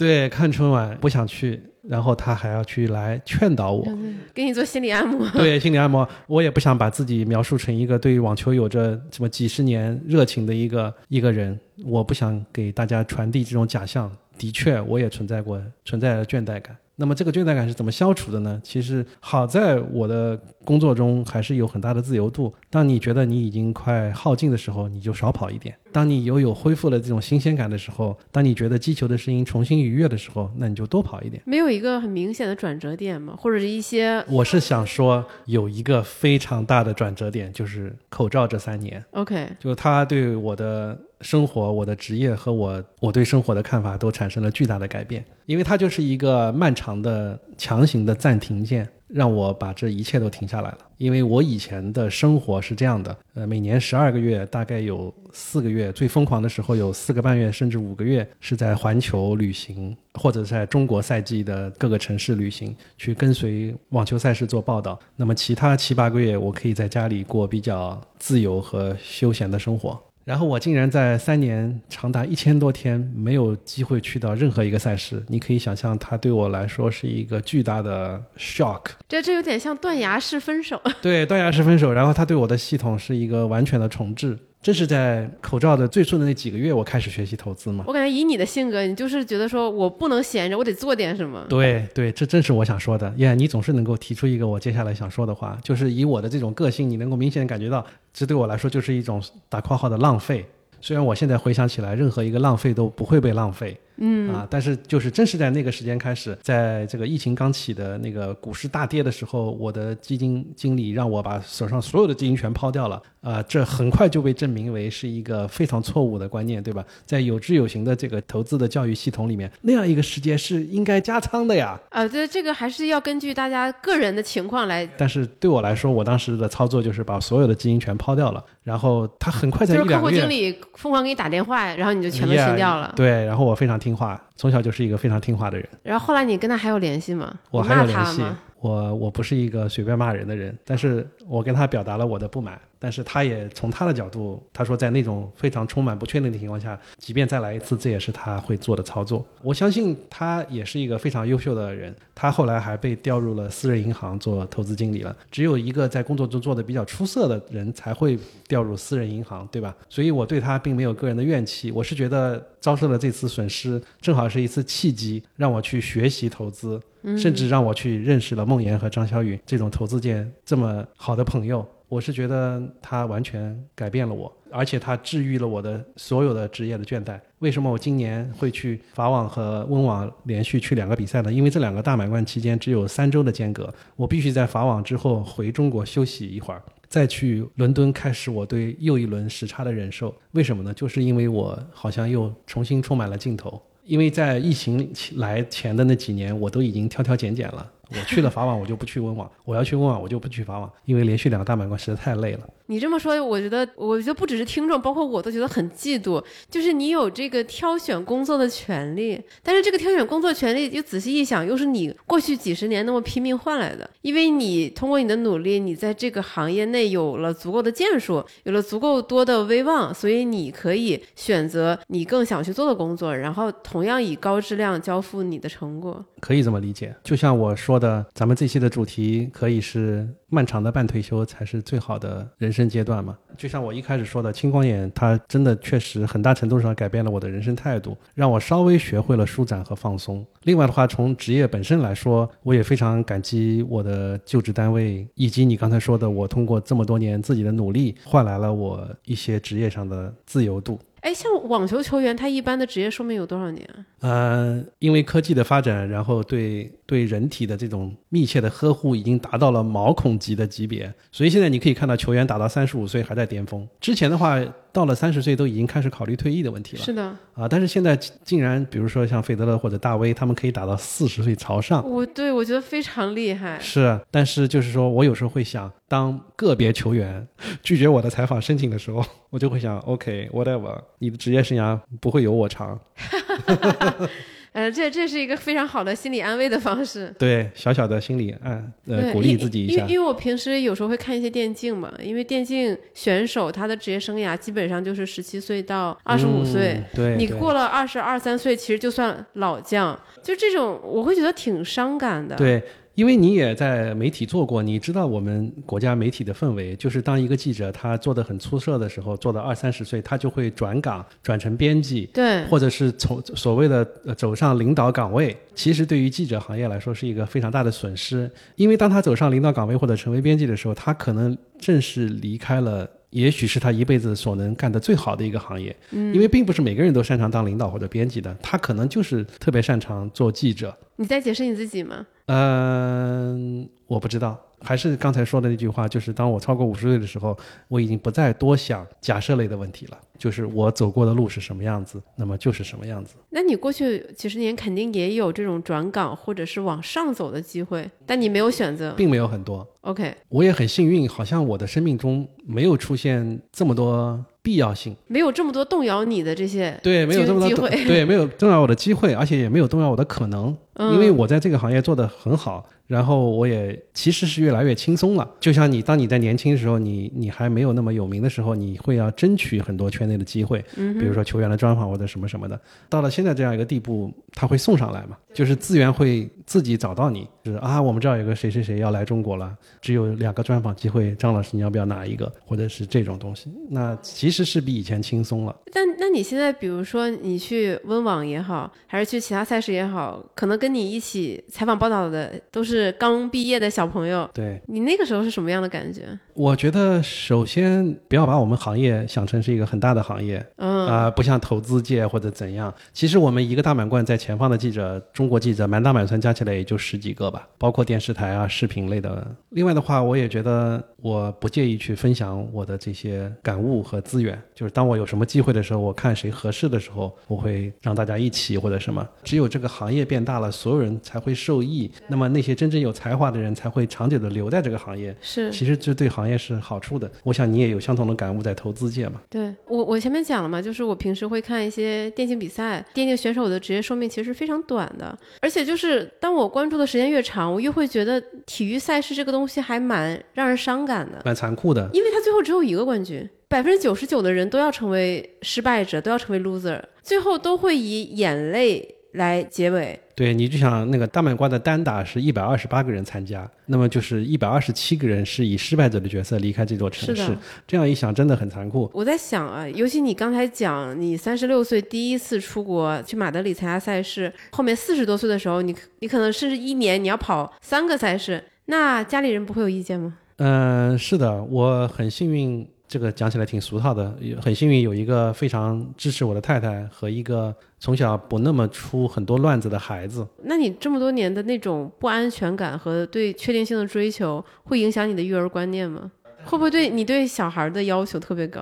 对看春晚，不想去，然后他还要去来劝导我。给你做心理按摩。对心理按摩，我也不想把自己描述成一个对于网球有着什么几十年热情的一个一个人，我不想给大家传递这种假象。的确，我也存在过存在的倦怠感。那么这个倦怠感是怎么消除的呢？其实好在我的工作中还是有很大的自由度。当你觉得你已经快耗尽的时候，你就少跑一点；当你又有恢复了这种新鲜感的时候，当你觉得击球的声音重新愉悦的时候，那你就多跑一点。没有一个很明显的转折点吗？或者是一些我是想说，有一个非常大的转折点，就是口罩这三年。OK，就他对我的生活、我的职业和我我对生活的看法都产生了巨大的改变，因为它就是一个漫长的强行的暂停键，让我把这一切都停下来了。因为我以前的生活是这样的，呃，每年十二个月，大概有四个月，最疯狂的时候有四个半月，甚至五个月是在环球旅行，或者在中国赛季的各个城市旅行，去跟随网球赛事做报道。那么其他七八个月，我可以在家里过比较自由和休闲的生活。然后我竟然在三年长达一千多天没有机会去到任何一个赛事，你可以想象，它对我来说是一个巨大的 shock。这这有点像断崖式分手。对，断崖式分手，然后它对我的系统是一个完全的重置。正是在口罩的最初的那几个月，我开始学习投资嘛。我感觉以你的性格，你就是觉得说我不能闲着，我得做点什么。对对，这正是我想说的。耶、你总是能够提出一个我接下来想说的话，就是以我的这种个性，你能够明显地感觉到，这对我来说就是一种打括号的浪费。虽然我现在回想起来，任何一个浪费都不会被浪费，嗯啊，但是就是正是在那个时间开始，在这个疫情刚起的那个股市大跌的时候，我的基金经理让我把手上所有的基金全抛掉了，啊，这很快就被证明为是一个非常错误的观念，对吧？在有知有行的这个投资的教育系统里面，那样一个时间是应该加仓的呀。啊，这，这个还是要根据大家个人的情况来，但是对我来说，我当时的操作就是把所有的基金全抛掉了，然后他很快在就是客一两个月户经理疯狂给你打电话，然后你就全都清掉了。对，然后我非常听话，从小就是一个非常听话的人。然后后来你跟他还有联系吗？我还有联系？，我我不是一个随便骂人的人，但是我跟他表达了我的不满，但是他也从他的角度，他说在那种非常充满不确定的情况下，即便再来一次，这也是他会做的操作。我相信他也是一个非常优秀的人，他后来还被调入了私人银行做投资经理了。只有一个在工作中做的比较出色的人才会调入私人银行，对吧？所以我对他并没有个人的怨气，我是觉得遭受了这次损失，正好是一次契机，让我去学习投资。甚至让我去认识了孟岩和张小雨这种投资界这么好的朋友。我是觉得他完全改变了我，而且他治愈了我的所有的职业的倦怠。为什么我今年会去法网和温网连续去两个比赛呢？因为这两个大满贯期间只有三周的间隔，我必须在法网之后回中国休息一会儿。再去伦敦开始我对又一轮时差的忍受，为什么呢？就是因为我好像又重新充满了劲头。因为在疫情来前的那几年，我都已经挑挑拣拣了。我去了法网，我就不去温网；我要去温网，我就不去法网，因为连续两个大满贯实在太累了。你这么说，我觉得，我觉得不只是听众，包括我都觉得很嫉妒。就是你有这个挑选工作的权利，但是这个挑选工作权利，又仔细一想，又是你过去几十年那么拼命换来的。因为你通过你的努力，你在这个行业内有了足够的建树，有了足够多的威望，所以你可以选择你更想去做的工作，然后同样以高质量交付你的成果。可以这么理解，就像我说的，咱们这期的主题可以是漫长的半退休才是最好的人生阶段嘛。就像我一开始说的，青光眼它真的确实很大程度上改变了我的人生态度，让我稍微学会了舒展和放松。另外的话，从职业本身来说，我也非常感激我的就职单位，以及你刚才说的，我通过这么多年自己的努力，换来了我一些职业上的自由度。哎，像网球球员，他一般的职业寿命有多少年啊？呃，因为科技的发展，然后对对人体的这种密切的呵护已经达到了毛孔级的级别，所以现在你可以看到球员打到三十五岁还在巅峰。之前的话，到了三十岁都已经开始考虑退役的问题了是的，啊，但是现在竟然，比如说像费德勒或者大威，他们可以打到四十岁朝上。我对我觉得非常厉害。是，但是就是说我有时候会想，当个别球员 拒绝我的采访申请的时候，我就会想，OK，whatever，你的职业生涯不会有我长。呃，这这是一个非常好的心理安慰的方式。对，小小的心理安呃鼓励自己一下因为。因为我平时有时候会看一些电竞嘛，因为电竞选手他的职业生涯基本上就是十七岁到二十五岁。嗯对，对你过了二十二三岁，其实就算老将，就这种我会觉得挺伤感的。，对，因为你也在媒体做过，你知道我们国家媒体的氛围，就是当一个记者他做的很出色的时候，做到二三十岁，他就会转岗，转成编辑，对，或者是从所谓的呃走上领导岗位。其实对于记者行业来说是一个非常大的损失，因为当他走上领导岗位或者成为编辑的时候，他可能正式离开了。也许是他一辈子所能干的最好的一个行业，嗯，因为并不是每个人都擅长当领导或者编辑的，他可能就是特别擅长做记者，你在解释你自己吗？嗯，我不知道，还是刚才说的那句话，就是当我超过五十岁的时候，我已经不再多想假设类的问题了，就是我走过的路是什么样子，那么就是什么样子。那你过去几十年肯定也有这种转岗或者是往上走的机会，但你没有选择。并没有很多，OK，我也很幸运，好像我的生命中没有出现这么多必要性，没有这么多动摇你的这些对，没有这么多机会 对，没有动摇我的机会，而且也没有动摇我的可能，嗯因为我在这个行业做得很好，然后我也其实是越来越轻松了。就像你，当你在年轻的时候，你你还没有那么有名的时候，你会要争取很多圈内的机会，嗯比如说球员的专访或者什么什么的。到了现在这样一个地步，他会送上来嘛，就是资源会自己找到你，就是啊，我们这儿有个谁谁谁要来中国了，只有两个专访机会，张老师你要不要拿一个，或者是这种东西，那其实是比以前轻松了。但那你现在，比如说你去温网也好，还是去其他赛事也好，可能跟你一起采访报道的都是刚毕业的小朋友，对，你那个时候是什么样的感觉？我觉得首先不要把我们行业想成是一个很大的行业，嗯，啊、不像投资界或者怎样。其实我们一个大满贯在前方的记者，中国记者满打满算加起来也就十几个吧，包括电视台啊、视频类的。另外的话，我也觉得我不介意去分享我的这些感悟和资源，就是当我有什么机会的时候，我看谁合适的时候，我会让大家一起或者什么。只有这个行业变大了，所有人才会受益，那么那些真正有才华的人才会长久的留在这个行业。是其实这对行业是好处的。我想你也有相同的感悟，在投资界嘛。对我，我前面讲了嘛，就是我平时会看一些电竞比赛，电竞选手的职业寿命其实是非常短的，而且就是当我关注的时间越长，我越会觉得体育赛事这个东西还蛮让人伤感的，蛮残酷的。因为他最后只有一个冠军，百分之九十九的人都要成为失败者，都要成为 loser，最后都会以眼泪来结尾。对，你就想那个大满贯的单打是一百二十八个人参加，那么就是一百二十七个人是以失败者的角色离开这座城市是的。这样一想，真的很残酷。我在想啊，尤其你刚才讲，你三十六岁第一次出国去马德里参加赛事，后面四十多岁的时候，你你可能甚至一年你要跑三个赛事，那家里人不会有意见吗？嗯、是的，我很幸运，这个讲起来挺俗套的，也很幸运有一个非常支持我的太太和一个从小不那么出很多乱子的孩子。那你这么多年的那种不安全感和对确定性的追求，会影响你的育儿观念吗？会不会对你对小孩的要求特别高？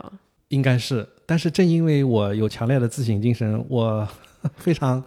应该是，但是正因为我有强烈的自省精神，我非常，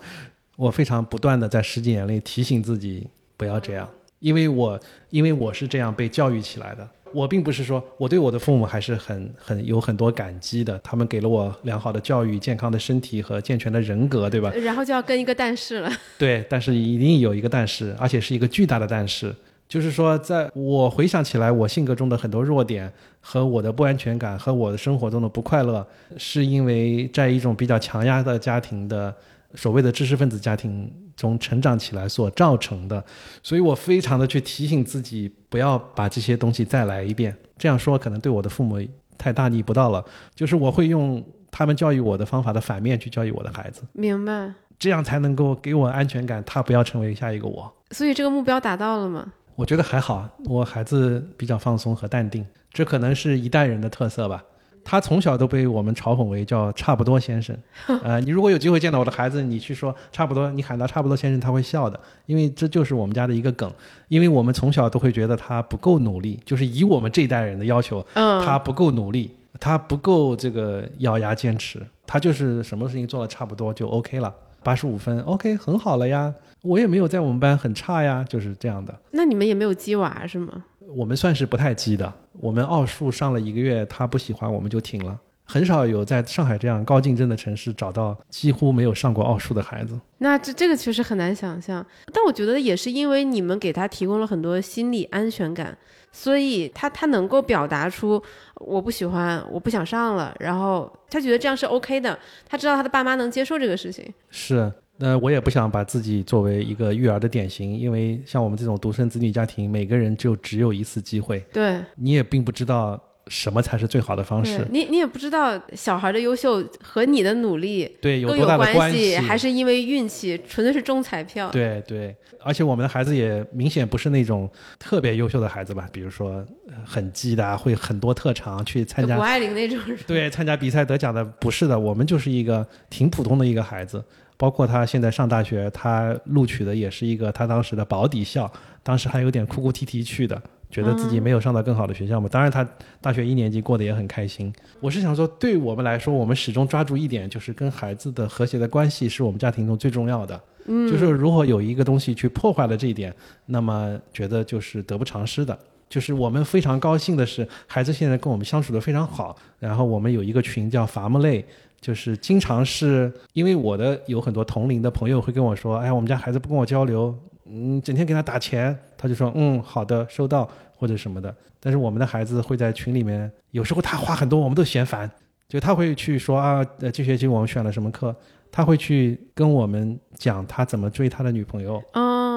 我非常不断的在十几年内提醒自己不要这样，因为我因为我是这样被教育起来的。我并不是说我对我的父母还是很很有很多感激的，他们给了我良好的教育、健康的身体和健全的人格，对吧？然后就要跟一个但是了。对，但是一定有一个但是，而且是一个巨大的但是，就是说，在我回想起来，我性格中的很多弱点和我的不安全感和我的生活中的不快乐，是因为在一种比较强压的家庭的所谓的知识分子家庭中成长起来所造成的，所以我非常的去提醒自己，不要把这些东西再来一遍。这样说可能对我的父母太大逆不道了，就是我会用他们教育我的方法的反面去教育我的孩子。明白。这样才能够给我安全感，他不要成为下一个我。所以这个目标达到了吗？我觉得还好，我孩子比较放松和淡定，这可能是一代人的特色吧。他从小都被我们嘲讽为叫“差不多先生”，呃，你如果有机会见到我的孩子，你去说“差不多”，你喊他“差不多先生”，他会笑的，因为这就是我们家的一个梗。因为我们从小都会觉得他不够努力，就是以我们这一代人的要求，嗯，他不够努力，他不够这个咬牙坚持，他就是什么事情做的差不多就 OK 了，八十五分 OK 很好了呀，我也没有在我们班很差呀，就是这样的。那你们也没有鸡娃是吗？我们算是不太激的，我们奥数上了一个月，他不喜欢我们就停了。很少有在上海这样高竞争的城市找到几乎没有上过奥数的孩子。那这这个确实很难想象，但我觉得也是因为你们给他提供了很多心理安全感，所以他他能够表达出我不喜欢，我不想上了，然后他觉得这样是 OK 的，他知道他的爸妈能接受这个事情。是，那我也不想把自己作为一个育儿的典型，因为像我们这种独生子女家庭，每个人就只有一次机会，对，你也并不知道什么才是最好的方式。你你也不知道小孩的优秀和你的努力对有更多大的关系，还是因为运气，纯粹是中彩票。对对，而且我们的孩子也明显不是那种特别优秀的孩子吧，比如说呃很鸡的啊，会很多特长去参加谷爱凌那种人。对，参加比赛得奖的不是的，我们就是一个挺普通的一个孩子。包括他现在上大学，他录取的也是一个他当时的保底校，当时还有点哭哭啼啼去的，觉得自己没有上到更好的学校嘛。当然，他大学一年级过得也很开心。我是想说，对我们来说，我们始终抓住一点，就是跟孩子的和谐的关系是我们家庭中最重要的。嗯，就是如果有一个东西去破坏了这一点，那么觉得就是得不偿失的。就是我们非常高兴的是，孩子现在跟我们相处的非常好。然后我们有一个群叫“伐木类”。就是经常是因为我的有很多同龄的朋友会跟我说，哎呀，我们家孩子不跟我交流，嗯，整天给他打钱，他就说，嗯，好的，收到或者什么的。但是我们的孩子会在群里面，有时候他话很多，我们都嫌烦，就他会去说啊，呃，这学期我们选了什么课，他会去跟我们讲他怎么追他的女朋友。哦。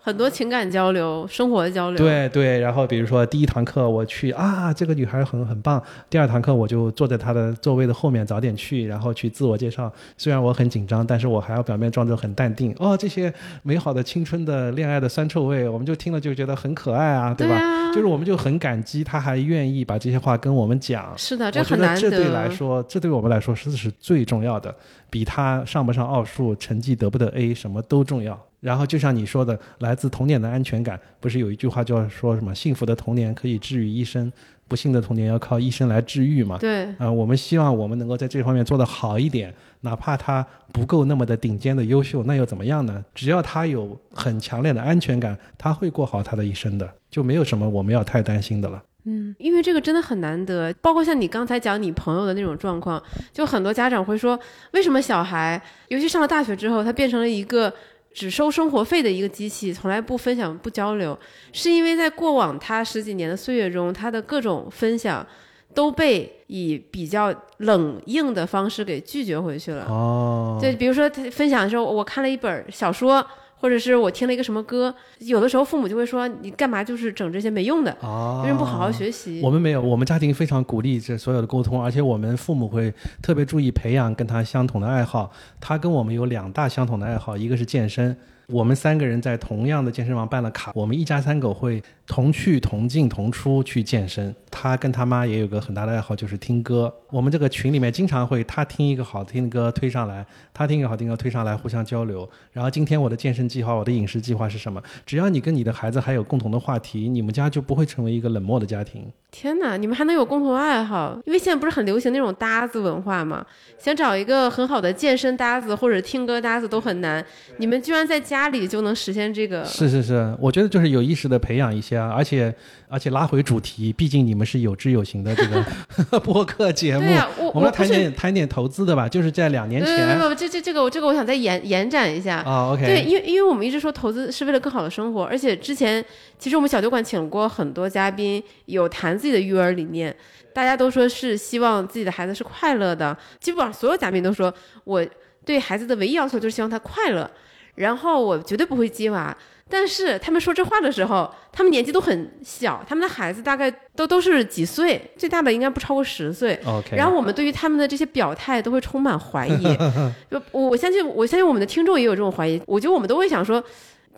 很多情感交流，生活的交流。对对，然后比如说第一堂课我去啊，这个女孩很很棒。第二堂课我就坐在她的座位的后面早点去，然后去自我介绍。虽然我很紧张，但是我还要表面装作很淡定。哦，这些美好的青春的恋爱的酸臭味，我们就听了就觉得很可爱啊，对吧？就是我们就很感激她还愿意把这些话跟我们讲。是的，这很难得。这对来说，这对我们来说是是最重要的，比他上不上奥数、成绩得不得 A 什么都重要。然后就像你说的，来自童年的安全感，不是有一句话叫说什么“幸福的童年可以治愈一生，不幸的童年要靠医生来治愈”嘛？对。啊，我们希望我们能够在这方面做得好一点，哪怕他不够那么的顶尖的优秀，那又怎么样呢？只要他有很强烈的安全感，他会过好他的一生的，就没有什么我们要太担心的了。嗯，因为这个真的很难得，包括像你刚才讲你朋友的那种状况，就很多家长会说，为什么小孩，尤其上了大学之后，他变成了一个。只收生活费的一个机器，从来不分享、不交流，是因为在过往他十几年的岁月中，他的各种分享都被以比较冷硬的方式给拒绝回去了。哦，就比如说他分享的时候，我看了一本小说。或者是我听了一个什么歌，有的时候父母就会说你干嘛就是整这些没用的，为什么不好好学习？我们没有，我们家庭非常鼓励这所有的沟通，而且我们父母会特别注意培养跟他相同的爱好。他跟我们有两大相同的爱好，一个是健身。我们三个人在同样的健身房办了卡，我们一家三口会同去同进同出去健身。他跟他妈也有个很大的爱好，就是听歌。我们这个群里面经常会他听一个好听的歌推上来，他听一个好听的歌推上来，互相交流。然后今天我的健身计划，我的饮食计划是什么？只要你跟你的孩子还有共同的话题，你们家就不会成为一个冷漠的家庭。天哪，你们还能有共同爱好？因为现在不是很流行那种搭子文化吗？想找一个很好的健身搭子或者听歌搭子都很难。你们居然在家里就能实现这个？是是是，我觉得就是有意识的培养一些，而且而且拉回主题，毕竟你们是有知有行的这个 播客节目。对呀，我我们谈点谈点投资的吧，就是在两年前。不不，这这这个我这个我想再延延展一下啊。OK。对，因为因为我们一直说投资是为了更好的生活，而且之前其实我们小酒馆请过很多嘉宾，有谈自己的育儿理念。大家都说是希望自己的孩子是快乐的，基本上所有嘉宾都说，我对孩子的唯一要求就是希望他快乐，然后我绝对不会激娃。但是他们说这话的时候，他们年纪都很小，他们的孩子大概都都是几岁，最大的应该不超过十岁。OK。然后我们对于他们的这些表态都会充满怀疑，就我相信，我相信我们的听众也有这种怀疑。我觉得我们都会想说。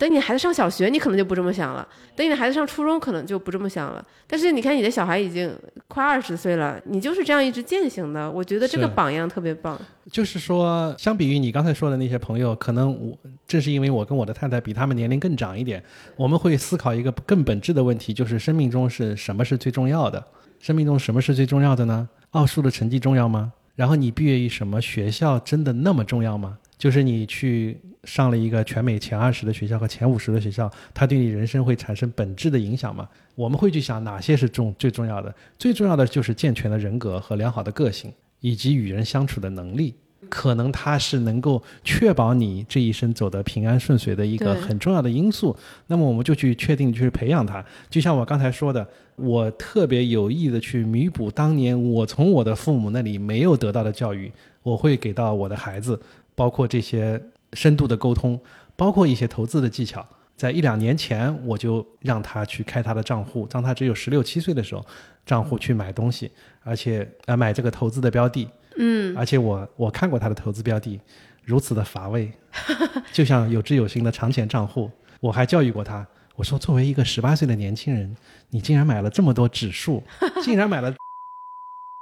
等你孩子上小学，你可能就不这么想了；等你的孩子上初中，可能就不这么想了。但是你看，你的小孩已经快二十岁了，你就是这样一直践行的。我觉得这个榜样特别棒。就是说，相比于你刚才说的那些朋友，可能我正是因为我跟我的太太比他们年龄更长一点，我们会思考一个更本质的问题：就是生命中是什么是最重要的？生命中什么是最重要的呢？奥数的成绩重要吗？然后你毕业于什么学校真的那么重要吗？就是你去上了一个全美前二十的学校和前五十的学校，它对你人生会产生本质的影响吗？我们会去想哪些是重最重要的？最重要的就是健全的人格和良好的个性，以及与人相处的能力。可能它是能够确保你这一生走得平安顺遂的一个很重要的因素。那么我们就去确定去培养它。就像我刚才说的，我特别有意的去弥补当年我从我的父母那里没有得到的教育，我会给到我的孩子，包括这些深度的沟通，包括一些投资的技巧。在一两年前，我就让他去开他的账户，当他只有十六七岁的时候，账户去买东西，而且呃买这个投资的标的。嗯，而且我我看过他的投资标的，如此的乏味，就像有志有行的长钱账户。我还教育过他，我说作为一个十八岁的年轻人，你竟然买了这么多指数，竟然买了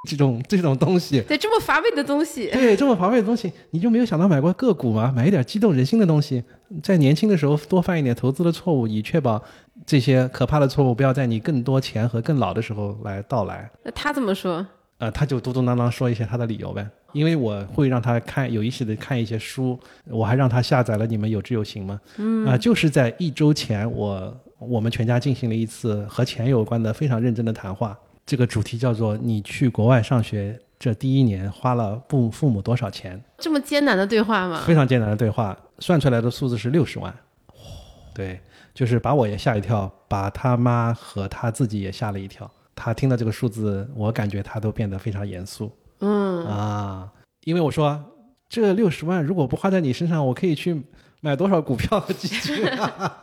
这种 这种东西，对，这么乏味的东西，对这么乏味的东西，你就没有想到买过个股吗？买一点激动人心的东西，在年轻的时候多犯一点投资的错误，以确保这些可怕的错误不要在你更多钱和更老的时候来到来。那他怎么说？呃，他就嘟嘟囔囔说一些他的理由呗，因为我会让他看有意识的看一些书，我还让他下载了你们有知有行嘛，嗯，啊、就是在一周前我我们全家进行了一次和钱有关的非常认真的谈话，这个主题叫做你去国外上学这第一年花了父父母多少钱，这么艰难的对话吗？非常艰难的对话，算出来的数字是六十万，对，就是把我也吓一跳，把他妈和他自己也吓了一跳。他听到这个数字，我感觉他都变得非常严肃。嗯，啊，因为我说这六十万如果不花在你身上，我可以去买多少股票和基金、啊，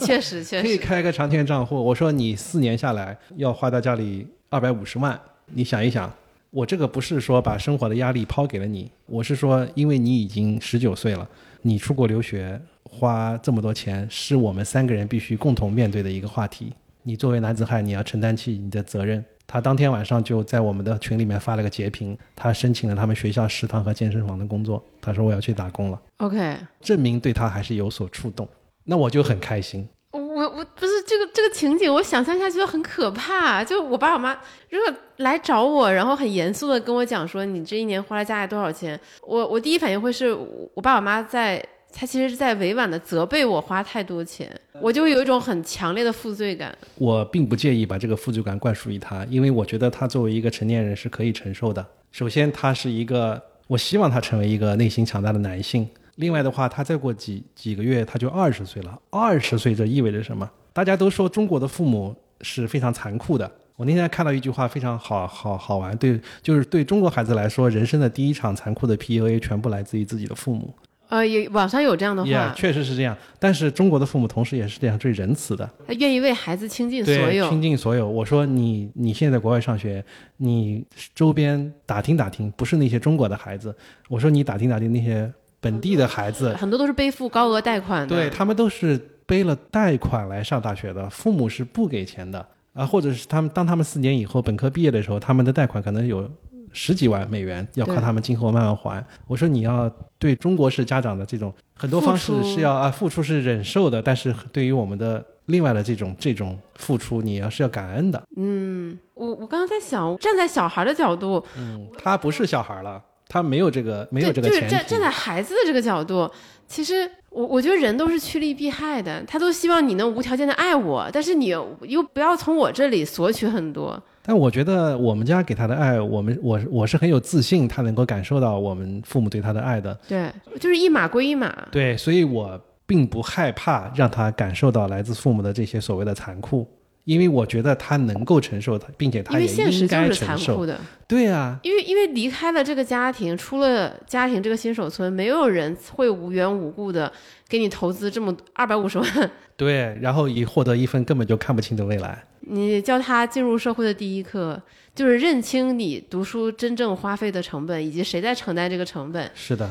确实确实可以实，开个长钱账户。我说你四年下来要花到家里二百五十万，你想一想，我这个不是说把生活的压力抛给了你，我是说因为你已经十九岁了，你出国留学花这么多钱，是我们三个人必须共同面对的一个话题。你作为男子汉，你要承担起你的责任。他当天晚上就在我们的群里面发了个截屏，他申请了他们学校食堂和健身房的工作。他说我要去打工了，OK，证明对他还是有所触动。那我就很开心。我我不是这个这个情景，我想象一下觉得很可怕。就我爸我妈如果来找我，然后很严肃的跟我讲说你这一年花了家里多少钱，我我第一反应会是我爸我妈在。他其实是在委婉的责备我花太多钱，我就有一种很强烈的负罪感。我并不介意把这个负罪感灌输于他，因为我觉得他作为一个成年人是可以承受的。首先，他是一个，我希望他成为一个内心强大的男性。另外的话，他再过几几个月他就二十岁了。二十岁这意味着什么？大家都说中国的父母是非常残酷的。我那天看到一句话非常好好好玩，对，就是对中国孩子来说，人生的第一场残酷的 PUA 全部来自于自己的父母。呃，也网上有这样的也、话，确实是这样。但是中国的父母同时也是这样最仁慈的。他愿意为孩子倾尽所，有。倾尽所有。我说你，你现在在国外上学，你周边打听打听，不是那些中国的孩子，我说你打听打听那些本地的孩子，很多都是背负高额贷款的。对他们都是背了贷款来上大学的，父母是不给钱的啊，或者是他们当他们四年以后本科毕业的时候，他们的贷款可能有。十几万美元要靠他们今后慢慢还。我说你要对中国式家长的这种很多方式是要啊付出是忍受的，但是对于我们的另外的这种这种付出，你要是要感恩的。嗯，我我刚刚在想，站在小孩的角度，嗯，他不是小孩了，他没有这个没有这个前提。站站在孩子的这个角度，其实我我觉得人都是趋利避害的，他都希望你能无条件的爱我，但是你又又不要从我这里索取很多。但我觉得我们家给他的爱，我们我我是很有自信，他能够感受到我们父母对他的爱的。对，就是一码归一码。对，所以我并不害怕让他感受到来自父母的这些所谓的残酷，因为我觉得他能够承受他，并且他也应该就是残承受。酷的，对啊，因为因为离开了这个家庭，出了家庭这个新手村，没有人会无缘无故的给你投资这么二百五十万，对，然后以获得一份根本就看不清的未来。你教他进入社会的第一课，就是认清你读书真正花费的成本，以及谁在承担这个成本。是的，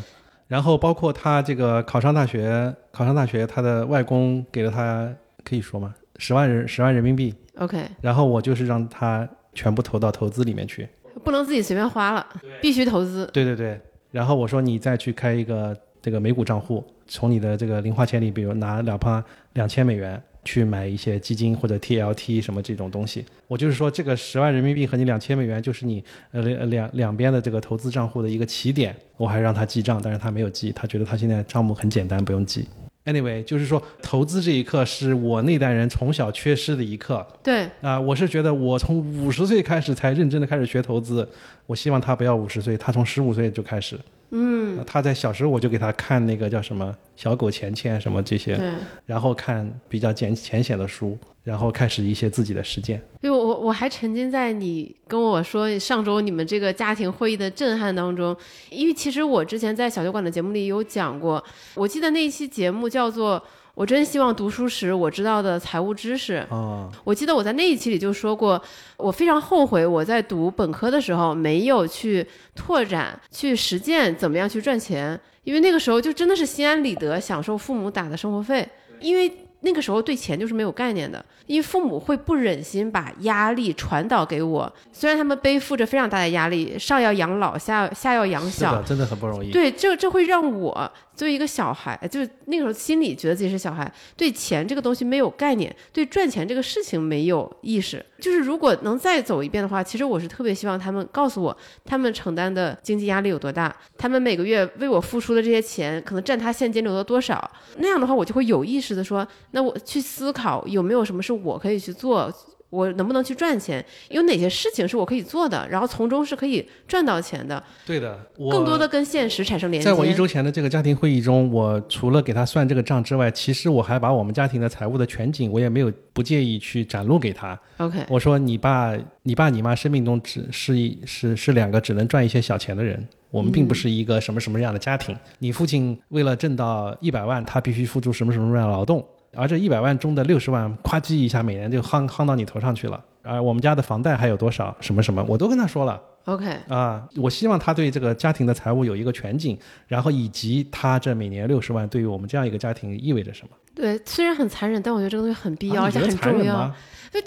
然后包括他这个考上大学，考上大学，他的外公给了他可以说吗？十万人十万人民币，OK，然后我就是让他全部投到投资里面去。不能自己随便花了，必须投资。对对对，然后我说你再去开一个这个美股账户，从你的这个零花钱里，比如拿两趴两千美元，去买一些基金或者 TLT 什么这种东西。我就是说，这个十万人民币和你两千美元就是你呃两两两边的这个投资账户的一个起点。我还让他记账，但是他没有记，他觉得他现在账目很简单，不用记。Anyway，就是说投资这一课是我那代人从小缺失的一课。对啊、我是觉得我从五十岁开始才认真的开始学投资，我希望他不要五十岁，他从十五岁就开始。嗯，他在小时候我就给他看那个叫什么小狗钱钱什么这些，然后看比较浅浅显的书，然后开始一些自己的实践。因为我我还沉浸在你跟我说上周你们这个家庭会议的震撼当中，因为其实我之前在小酒馆的节目里有讲过，我记得那一期节目叫做。我真希望读书时我知道的财务知识。哦，我记得我在那一期里就说过，我非常后悔我在读本科的时候没有去拓展、去实践怎么样去赚钱，因为那个时候就真的是心安理得享受父母打的生活费，因为那个时候对钱就是没有概念的，因为父母会不忍心把压力传导给我，虽然他们背负着非常大的压力，上要养老，下下要养小，，真的很不容易。对，这这会让我作为一个小孩，就是那个时候心里觉得自己是小孩，对钱这个东西没有概念，对赚钱这个事情没有意识。就是如果能再走一遍的话，其实我是特别希望他们告诉我，他们承担的经济压力有多大，他们每个月为我付出的这些钱，可能占他现金流的多少。那样的话，我就会有意识的说，那我去思考有没有什么是我可以去做。我能不能去赚钱？有哪些事情是我可以做的？然后从中是可以赚到钱的，对的，我更多的跟现实产生连接。在我一周前的这个家庭会议中，我除了给他算这个账之外，其实我还把我们家庭的财务的全景，我也没有不介意去展露给他。OK，我说你爸、你爸、你妈生命中只是一是是两个只能赚一些小钱的人。我们并不是一个什么什么样的家庭。你父亲为了挣到一百万，他必须付出什么什么样的劳动，而这一百万中的六十万，咵叽一下每年就夯夯到你头上去了。而我们家的房贷还有多少？什么什么，我都跟他说了。OK，啊，我希望他对这个家庭的财务有一个全景，然后以及他这每年六十万对于我们这样一个家庭意味着什么。对，虽然很残忍，但我觉得这个东西很必要，而且很重要。就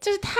就是太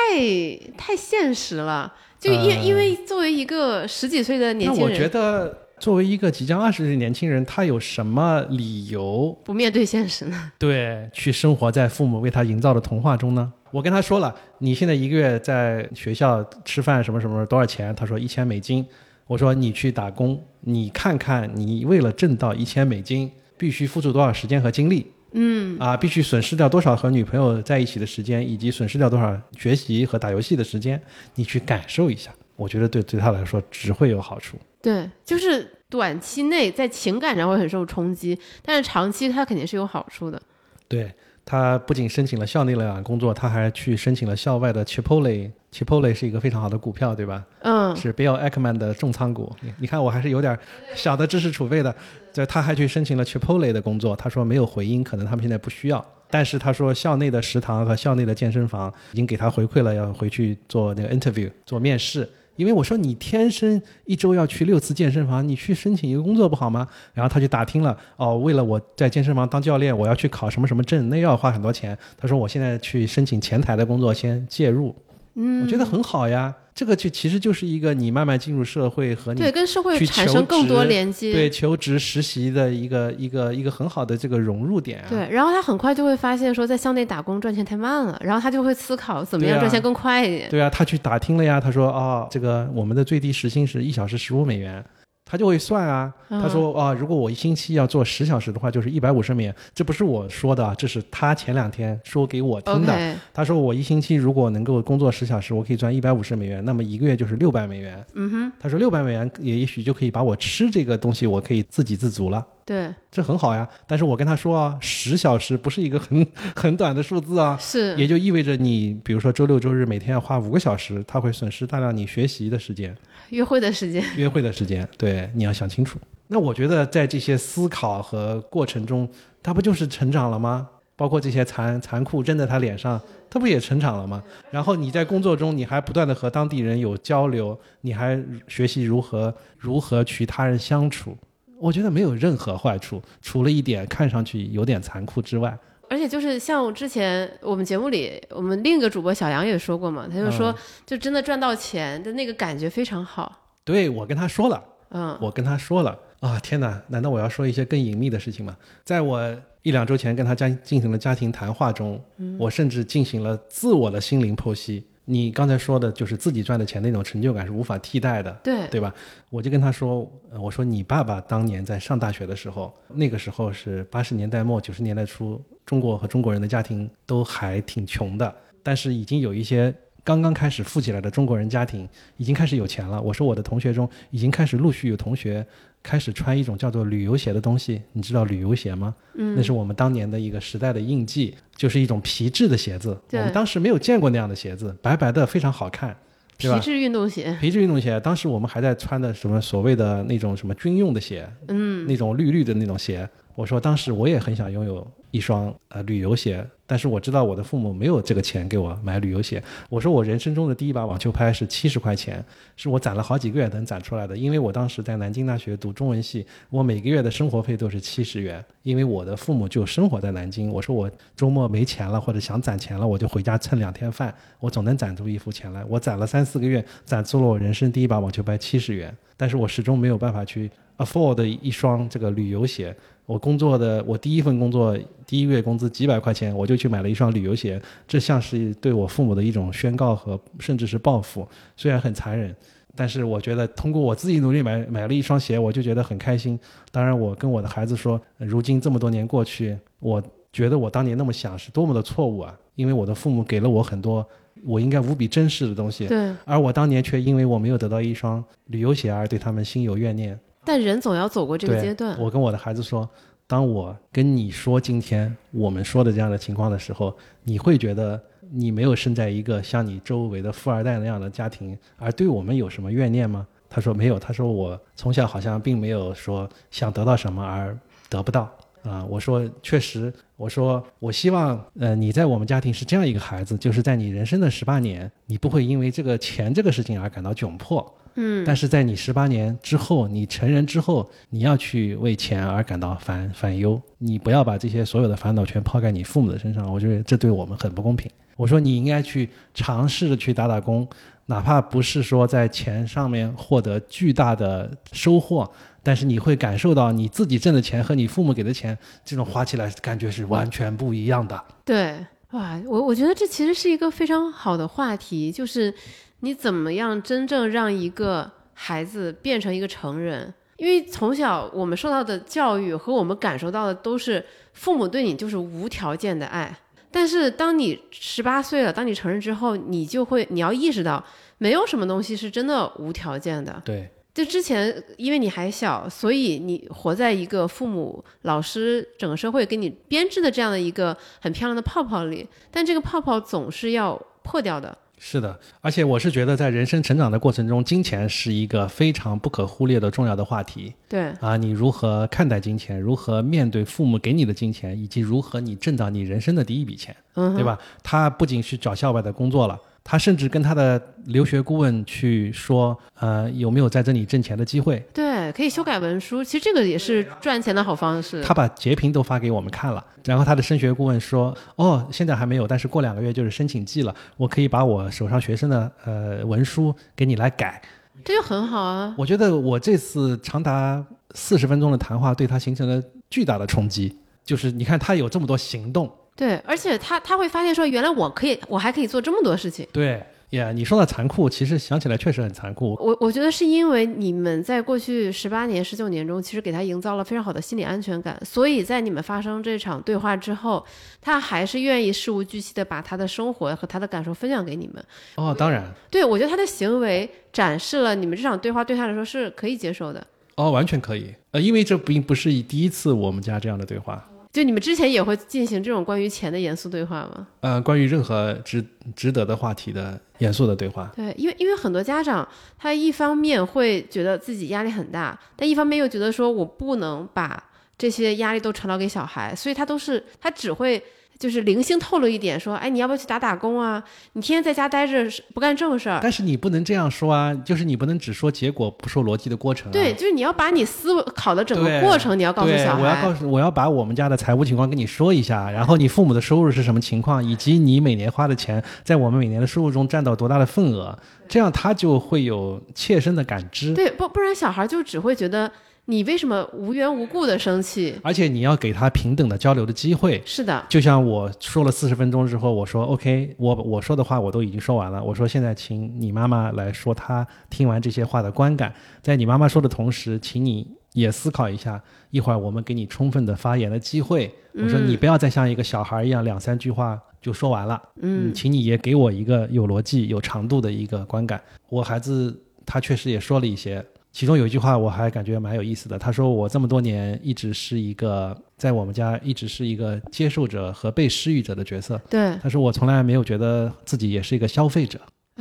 太现实了。就因、呃因为作为一个十几岁的年轻那我觉，得，作为一个即将二十岁的年轻人，他有什么理由不面对现实呢？对去生活在父母为他营造的童话中呢？我跟他说了，你现在一个月在学校吃饭什么什么多少钱？他说一千美金。我说你去打工，你看看你为了挣到一千美金，必须付出多少时间和精力。嗯啊，必须损失掉多少和女朋友在一起的时间，以及损失掉多少学习和打游戏的时间，你去感受一下。我觉得对对他来说只会有好处。对，就是短期内在情感上会很受冲击，但是长期它肯定是有好处的。对他不仅申请了校内的工作，他还去申请了校外的 Chipotle。Chipotle 是一个非常好的股票，对吧？嗯，是 Bill Ackman 的重仓股。你你看，我还是有点小的知识储备的。就他还去申请了 Chipotle 的工作，他说没有回音，可能他们现在不需要。但是他说校内的食堂和校内的健身房已经给他回馈了，要回去做那个 interview 做面试。因为我说你天生一周要去六次健身房，你去申请一个工作不好吗？然后他就打听了，哦，为了我在健身房当教练，我要去考什么什么证，那要花很多钱。他说我现在去申请前台的工作，先介入。嗯，我觉得很好呀。这个就其实就是一个你慢慢进入社会和你对，跟社会产生更多连接。对求职实习的一个一个一个很好的这个融入点、啊。对，然后他很快就会发现说，在校内打工赚钱太慢了，然后他就会思考怎么样赚钱更快一点。对啊，他去打听了呀，他说哦，这个我们的最低时薪是一小时十五美元。他就会算啊，嗯他说啊，如果我一星期要做十小时的话，就是一百五十美元。这不是我说的啊，这是他前两天说给我听的。他说我一星期如果能够工作十小时，我可以赚一百五十美元，那么一个月就是六百美元。嗯哼，他说六百美元也也许就可以把我吃这个东西，我可以自给自足了。对，这很好呀，但是我跟他说啊，十小时不是一个很 很短的数字啊，是，也就意味着你，比如说周六周日每天要花五个小时，他会损失大量你学习的时间、约会的时间。约会的时间，对，你要想清楚。那我觉得在这些思考和过程中，他不就是成长了吗？包括这些残残酷扔在他脸上，他不也成长了吗？然后你在工作中，你还不断的和当地人有交流，你还学习如何如何与他人相处。我觉得没有任何坏处，除了一点看上去有点残酷之外。而且就是像之前我们节目里，我们另一个主播小杨也说过嘛，他就说，就真的赚到钱的那个感觉非常好。对我跟他说了，嗯，我跟他说了，啊，天哪！难道我要说一些更隐秘的事情吗？在我一两周前跟他家进行了家庭谈话中，我甚至进行了自我的心灵剖析。你刚才说的就是自己赚的钱那种成就感是无法替代的，对对吧？我就跟他说，呃我说你爸爸当年在上大学的时候，那个时候是八十年代末九十年代初，中国和中国人的家庭都还挺穷的，但是已经有一些刚刚开始富起来的中国人家庭已经开始有钱了。我说我的同学中已经开始陆续有同学开始穿一种叫做旅游鞋的东西，你知道旅游鞋吗？嗯，那是我们当年的一个时代的印记，就是一种皮质的鞋子。对我们当时没有见过那样的鞋子，白白的，非常好看？皮质运动鞋，皮质运动鞋，当时我们还在穿的什么所谓的那种什么军用的鞋，嗯，那种绿绿的那种鞋。我说当时我也很想拥有一双呃旅游鞋，但是我知道我的父母没有这个钱给我买旅游鞋。我说我人生中的第一把网球拍是七十块钱，是我攒了好几个月能攒出来的。因为我当时在南京大学读中文系，我每个月的生活费都是七十元，因为我的父母就生活在南京。我说我周末没钱了或者想攒钱了，我就回家蹭两天饭，我总能攒出一副钱来。我攒了三四个月，攒出了我人生第一把网球拍七十元，但是我始终没有办法去 afford 一双这个旅游鞋。我工作的，我第一份工作第一个月工资几百块钱，我就去买了一双旅游鞋，这像是对我父母的一种宣告和甚至是报复，虽然很残忍，但是我觉得通过我自己努力买买了一双鞋，我就觉得很开心。当然，我跟我的孩子说，呃如今这么多年过去，我觉得我当年那么想是多么的错误啊！因为我的父母给了我很多我应该无比珍视的东西，对。而我当年却因为我没有得到一双旅游鞋而对他们心有怨念。但人总要走过这个阶段，我跟我的孩子说，当我跟你说今天我们说的这样的情况的时候，你会觉得你没有生在一个像你周围的富二代那样的家庭，而对我们有什么怨念吗？他说没有，他说我从小好像并没有说想得到什么而得不到。啊，我说确实，我说我希望，呃，你在我们家庭是这样一个孩子，就是在你人生的十八年，你不会因为这个钱这个事情而感到窘迫，嗯，但是在你十八年之后，你成人之后，你要去为钱而感到烦烦忧，你不要把这些所有的烦恼全抛在你父母的身上，我觉得这对我们很不公平。我说你应该去尝试着去打打工，哪怕不是说在钱上面获得巨大的收获，但是你会感受到你自己挣的钱和你父母给的钱，这种花起来感觉是完全不一样的。对，哇，我我觉得这其实是一个非常好的话题，就是你怎么样真正让一个孩子变成一个成人。因为从小我们受到的教育和我们感受到的都是父母对你就是无条件的爱，但是当你十八岁了，当你成人之后，你就会你要意识到，没有什么东西是真的无条件的。对，就之前因为你还小，所以你活在一个父母、老师、整个社会给你编织的这样的一个很漂亮的泡泡里，但这个泡泡总是要破掉的。是的，而且我是觉得，在人生成长的过程中，金钱是一个非常不可忽略的重要的话题对，啊！你如何看待金钱？如何面对父母给你的金钱，以及如何你挣到你人生的第一笔钱，嗯，对吧？他不仅是找校外的工作了，他甚至跟他的留学顾问去说，呃，有没有在这里挣钱的机会？对，可以修改文书，其实这个也是赚钱的好方式。他把截屏都发给我们看了，然后他的升学顾问说：“哦，现在还没有，但是过两个月就是申请季了，我可以把我手上学生的呃文书给你来改。这就很好啊。”我觉得我这次长达四十分钟的谈话对他形成了巨大的冲击，就是你看他有这么多行动，对，而且他他会发现说，原来我可以，我还可以做这么多事情。对呀你说的残酷，其实想起来确实很残酷。我我觉得是因为你们在过去十八年、十九年中，其实给他营造了非常好的心理安全感，所以在你们发生这场对话之后，他还是愿意事无巨细的把他的生活和他的感受分享给你们。哦，当然，对我觉得他的行为展示了你们这场对话对他来说是可以接受的。哦，完全可以。呃，因为这并不是第一次我们家这样的对话。就你们之前也会进行这种关于钱的严肃对话吗？呃，关于任何值值得的话题的严肃的对话。对，因为因为很多家长他一方面会觉得自己压力很大，但一方面又觉得说我不能把这些压力都传导给小孩，所以他都是他只会就是零星透露一点说，哎，你要不要去打打工啊？你天天在家待着不干正事儿。但是你不能这样说啊，就是你不能只说结果，不说逻辑的过程、啊。对，就是你要把你思考的整个过程，你要告诉小孩。我要告诉，我要把我们家的财务情况跟你说一下，然后你父母的收入是什么情况，以及你每年花的钱在我们每年的收入中占到多大的份额，这样他就会有切身的感知。对，不不然小孩就只会觉得你为什么无缘无故的生气？而且你要给他平等的交流的机会。是的，就像我说了四十分钟之后，我说 OK，我我说的话我都已经说完了。我说现在请你妈妈来说她听完这些话的观感。在你妈妈说的同时，请你也思考一下，一会儿我们给你充分的发言的机会。我说你不要再像一个小孩一样两三句话就说完了。嗯，请你也给我一个有逻辑、有长度的一个观感。我孩子他确实也说了一些。其中有一句话我还感觉蛮有意思的，他说我这么多年一直是一个在我们家一直是一个接受者和被施予者的角色。对，他说我从来没有觉得自己也是一个消费者。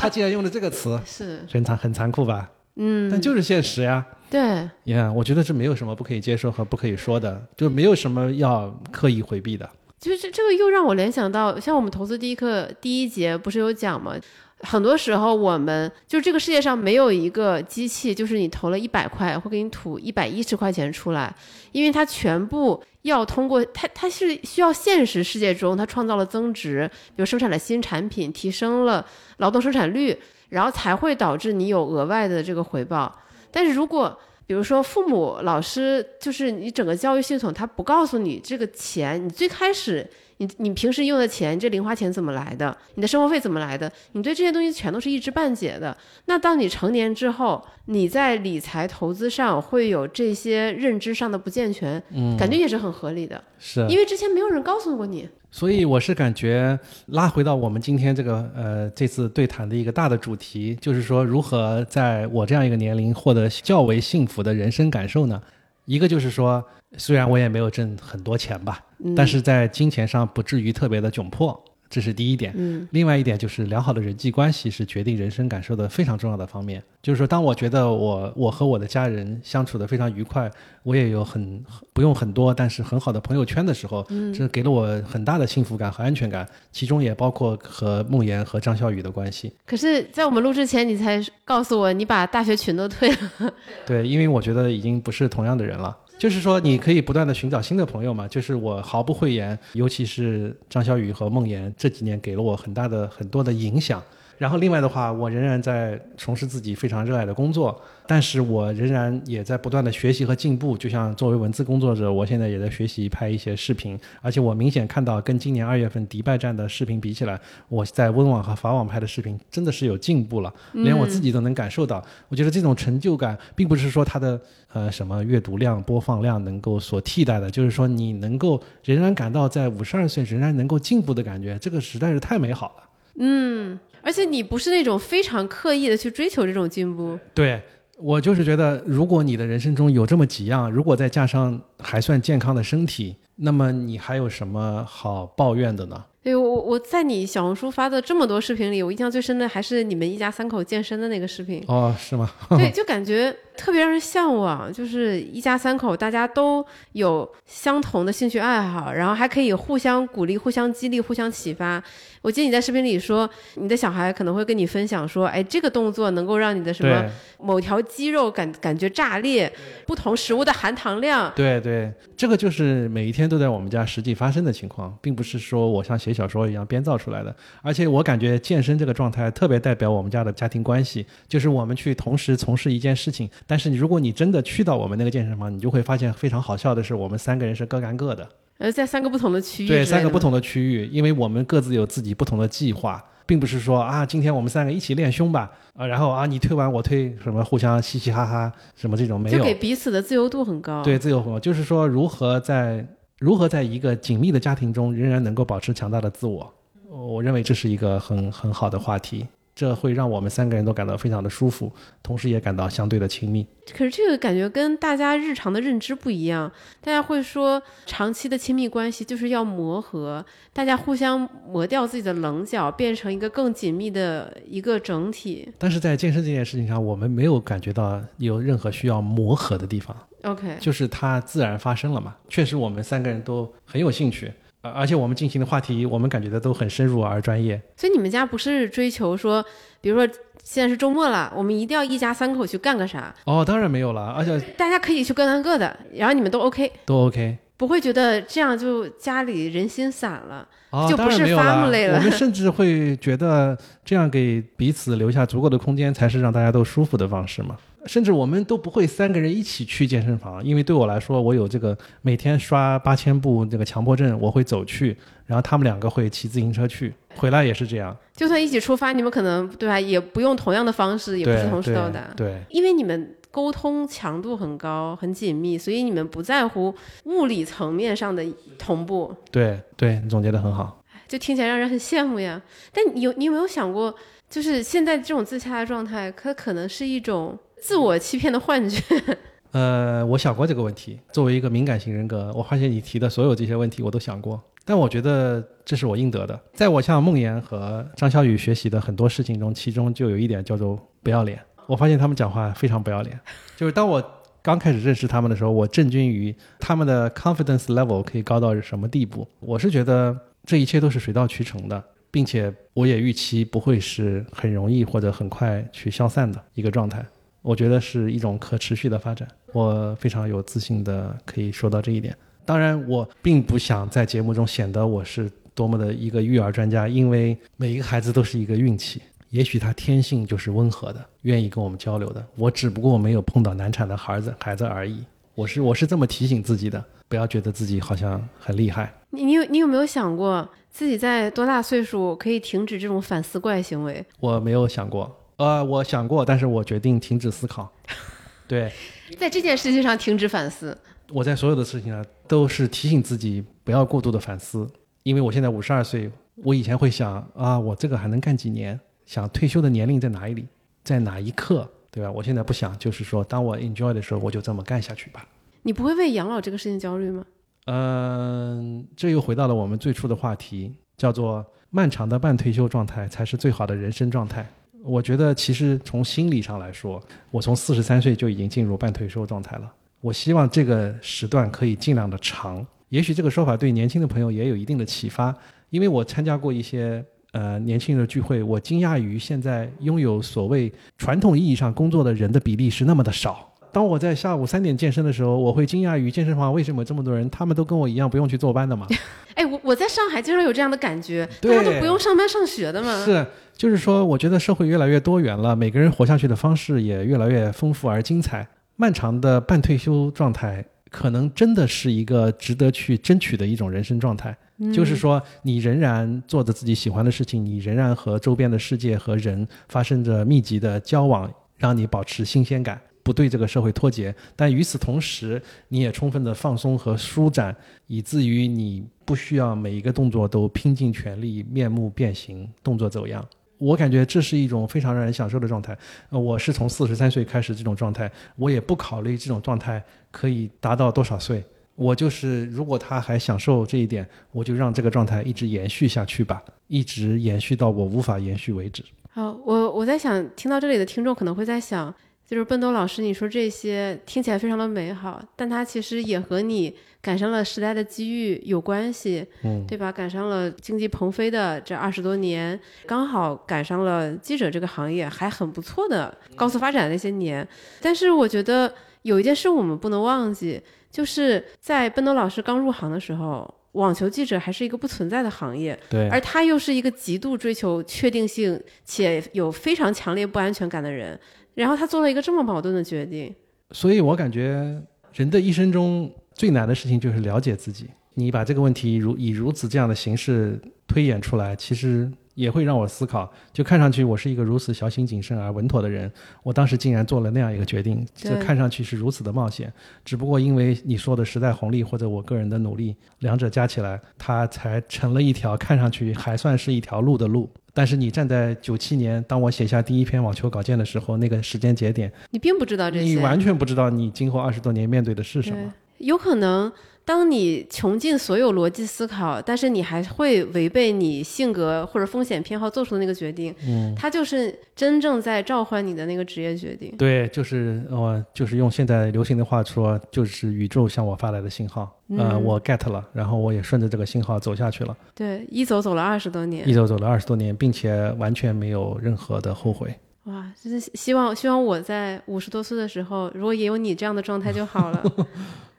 他竟然用了这个词，是很残很残酷吧？嗯，但就是现实呀。对，你看，我觉得这没有什么不可以接受和不可以说的，就没有什么要刻意回避的。就是这这个又让我联想到，像我们投资第一课第一节不是有讲吗？很多时候，我们就这个世界上没有一个机器，就是你投了一百块会给你吐一百一十块钱出来，因为它全部要通过它，它是需要现实世界中它创造了增值，比如生产了新产品，提升了劳动生产率，然后才会导致你有额外的这个回报。但是如果比如说父母、老师，就是你整个教育系统，他不告诉你这个钱，你最开始。你你平时用的钱，这零花钱怎么来的？你的生活费怎么来的？你对这些东西全都是一知半解的。那当你成年之后，你在理财投资上会有这些认知上的不健全，嗯，感觉也是很合理的。是，因为之前没有人告诉过你。所以我是感觉拉回到我们今天这个呃这次对谈的一个大的主题，就是说如何在我这样一个年龄获得较为幸福的人生感受呢？一个就是说，虽然我也没有挣很多钱吧，但是在金钱上不至于特别的窘迫。这是第一点，嗯，另外一点就是良好的人际关系是决定人生感受的非常重要的方面。就是说，当我觉得我我和我的家人相处的非常愉快，我也有很不用很多，但是很好的朋友圈的时候，嗯，这给了我很大的幸福感和安全感。其中也包括和梦妍和张小雨的关系。可是，在我们录之前，你才告诉我你把大学群都退了。对，因为我觉得已经不是同样的人了。就是说，你可以不断的寻找新的朋友嘛。就是我毫不讳言，尤其是张小雨和梦妍这几年给了我很大的很多的影响。然后另外的话，我仍然在从事自己非常热爱的工作，但是我仍然也在不断的学习和进步。就像作为文字工作者，我现在也在学习拍一些视频，而且我明显看到跟今年二月份迪拜站的视频比起来，我在温网和法网拍的视频真的是有进步了，连我自己都能感受到。我觉得这种成就感，并不是说它的呃什么阅读量、播放量能够所替代的，就是说你能够仍然感到在五十二岁仍然能够进步的感觉，这个实在是太美好了。嗯。而且你不是那种非常刻意的去追求这种进步，对我就是觉得，如果你的人生中有这么几样，如果再加上还算健康的身体，那么你还有什么好抱怨的呢？对我我在你小红书发的这么多视频里，我印象最深的还是你们一家三口健身的那个视频。哦，是吗？对，就感觉特别让人向往，就是一家三口大家都有相同的兴趣爱好，然后还可以互相鼓励、互相激励、互相启发。我记得你在视频里说，你的小孩可能会跟你分享说，哎，这个动作能够让你的什么某条肌肉感感觉炸裂，不同食物的含糖量。对对，这个就是每一天都在我们家实际发生的情况，并不是说我像写小说一样编造出来的。而且我感觉健身这个状态特别代表我们家的家庭关系，就是我们去同时从事一件事情，但是你如果你真的去到我们那个健身房，你就会发现非常好笑的是，我们三个人是各干各的。呃，在三个不同的区域，对，三个不同的区域，因为我们各自有自己不同的计划，并不是说啊，今天我们三个一起练胸吧，啊，然后啊，你推完我推，什么互相嘻嘻哈哈，什么这种没有，就给彼此的自由度很高。对，自由度就是说如何在如何在一个紧密的家庭中仍然能够保持强大的自我，我认为这是一个很很好的话题。这会让我们三个人都感到非常的舒服，同时也感到相对的亲密。可是这个感觉跟大家日常的认知不一样，大家会说长期的亲密关系就是要磨合，大家互相磨掉自己的棱角，变成一个更紧密的一个整体。但是在健身这件事情上，我们没有感觉到有任何需要磨合的地方。OK，就是它自然发生了嘛。确实，我们三个人都很有兴趣。而且我们进行的话题，我们感觉的都很深入而专业。所以你们家不是追求说，比如说现在是周末了，我们一定要一家三口去干个啥？哦，当然没有了，而且大家可以去各干各的，然后你们都 OK，都 OK，不会觉得这样就家里人心散了，哦，就不是 family 了。我们甚 至会觉得这样给彼此留下足够的空间，才是让大家都舒服的方式嘛。甚至我们都不会三个人一起去健身房，因为对我来说，我有这个每天刷八千步这个强迫症，我会走去，然后他们两个会骑自行车去，回来也是这样。就算一起出发，你们可能对吧，也不用同样的方式，也不是同时到达，对，因为你们沟通强度很高、很紧密，所以你们不在乎物理层面上的同步。对对，你总结的很好，就听起来让人很羡慕呀。但你有你有没有想过，就是现在这种自洽的状态，它可能是一种。自我欺骗的幻觉。呃，我想过这个问题。作为一个敏感型人格，我发现你提的所有这些问题我都想过，但我觉得这是我应得的。在我向梦妍和张小雨学习的很多事情中，其中就有一点叫做不要脸。我发现他们讲话非常不要脸。就是当我刚开始认识他们的时候，我震惊于他们的 confidence level 可以高到什么地步。我是觉得这一切都是水到渠成的，并且我也预期不会是很容易或者很快去消散的一个状态。我觉得是一种可持续的发展，我非常有自信的可以说到这一点。当然，我并不想在节目中显得我是多么的一个育儿专家，因为每一个孩子都是一个运气，也许他天性就是温和的，愿意跟我们交流的。我只不过没有碰到难产的孩子孩子而已。我是我是这么提醒自己的，不要觉得自己好像很厉害。你你有你有没有想过自己在多大岁数可以停止这种反思怪行为？我没有想过。呃，我想过，但是我决定停止思考。对，在这件事情上停止反思。我在所有的事情上都是提醒自己不要过度的反思，因为我现在五十二岁，我以前会想啊，我这个还能干几年？想退休的年龄在哪里？在哪一刻？对吧？我现在不想，就是说，当我 enjoy 的时候，我就这么干下去吧。你不会为养老这个事情焦虑吗？嗯，这又回到了我们最初的话题，叫做漫长的半退休状态才是最好的人生状态。我觉得其实从心理上来说，我从四十三岁就已经进入半退休状态了。我希望这个时段可以尽量的长。也许这个说法对年轻的朋友也有一定的启发，因为我参加过一些呃年轻人的聚会，我惊讶于现在拥有所谓传统意义上工作的人的比例是那么的少。当我在下午三点健身的时候，我会惊讶于健身房为什么这么多人，他们都跟我一样不用去坐班的嘛？哎，我我在上海经常有这样的感觉，大家都不用上班上学的嘛。是，就是说，我觉得社会越来越多元了，每个人活下去的方式也越来越丰富而精彩。漫长的半退休状态，可能真的是一个值得去争取的一种人生状态。就是说，你仍然做着自己喜欢的事情，你仍然和周边的世界和人发生着密集的交往，让你保持新鲜感。不对这个社会脱节，但与此同时，你也充分的放松和舒展，以至于你不需要每一个动作都拼尽全力、面目变形、动作走样。我感觉这是一种非常让人享受的状态。呃，我是从四十三岁开始这种状态，我也不考虑这种状态可以达到多少岁。我就是，如果他还享受这一点，我就让这个状态一直延续下去吧，一直延续到我无法延续为止。好，我我在想，听到这里的听众可能会在想。就是笨豆老师，你说这些听起来非常的美好，但它其实也和你赶上了时代的机遇有关系，嗯，对吧？赶上了经济腾飞的这二十多年，刚好赶上了记者这个行业还很不错的高速发展的那些年。但是我觉得有一件事我们不能忘记，就是在奔斗老师刚入行的时候，网球记者还是一个不存在的行业，对，而他又是一个极度追求确定性且有非常强烈不安全感的人。然后他做了一个这么矛盾的决定，所以我感觉人的一生中最难的事情就是了解自己。你把这个问题如以如此这样的形式推演出来，其实也会让我思考。就看上去我是一个如此小心谨慎而稳妥的人，我当时竟然做了那样一个决定，这看上去是如此的冒险。只不过因为你说的时代红利或者我个人的努力，两者加起来，它才成了一条看上去还算是一条路的路。但是你站在九七年，当我写下第一篇网球稿件的时候，那个时间节点，你并不知道这些，你完全不知道你今后二十多年面对的是什么，有可能。当你穷尽所有逻辑思考，但是你还会违背你性格或者风险偏好做出的那个决定，嗯，它就是真正在召唤你的那个职业决定。对，就是呃，就是用现在流行的话说，就是宇宙向我发来的信号，呃，我 get 了，然后我也顺着这个信号走下去了。对，一走走了二十多年，一走走了二十多年，并且完全没有任何的后悔。哇，就是希望希望我在五十多岁的时候，如果也有你这样的状态就好了。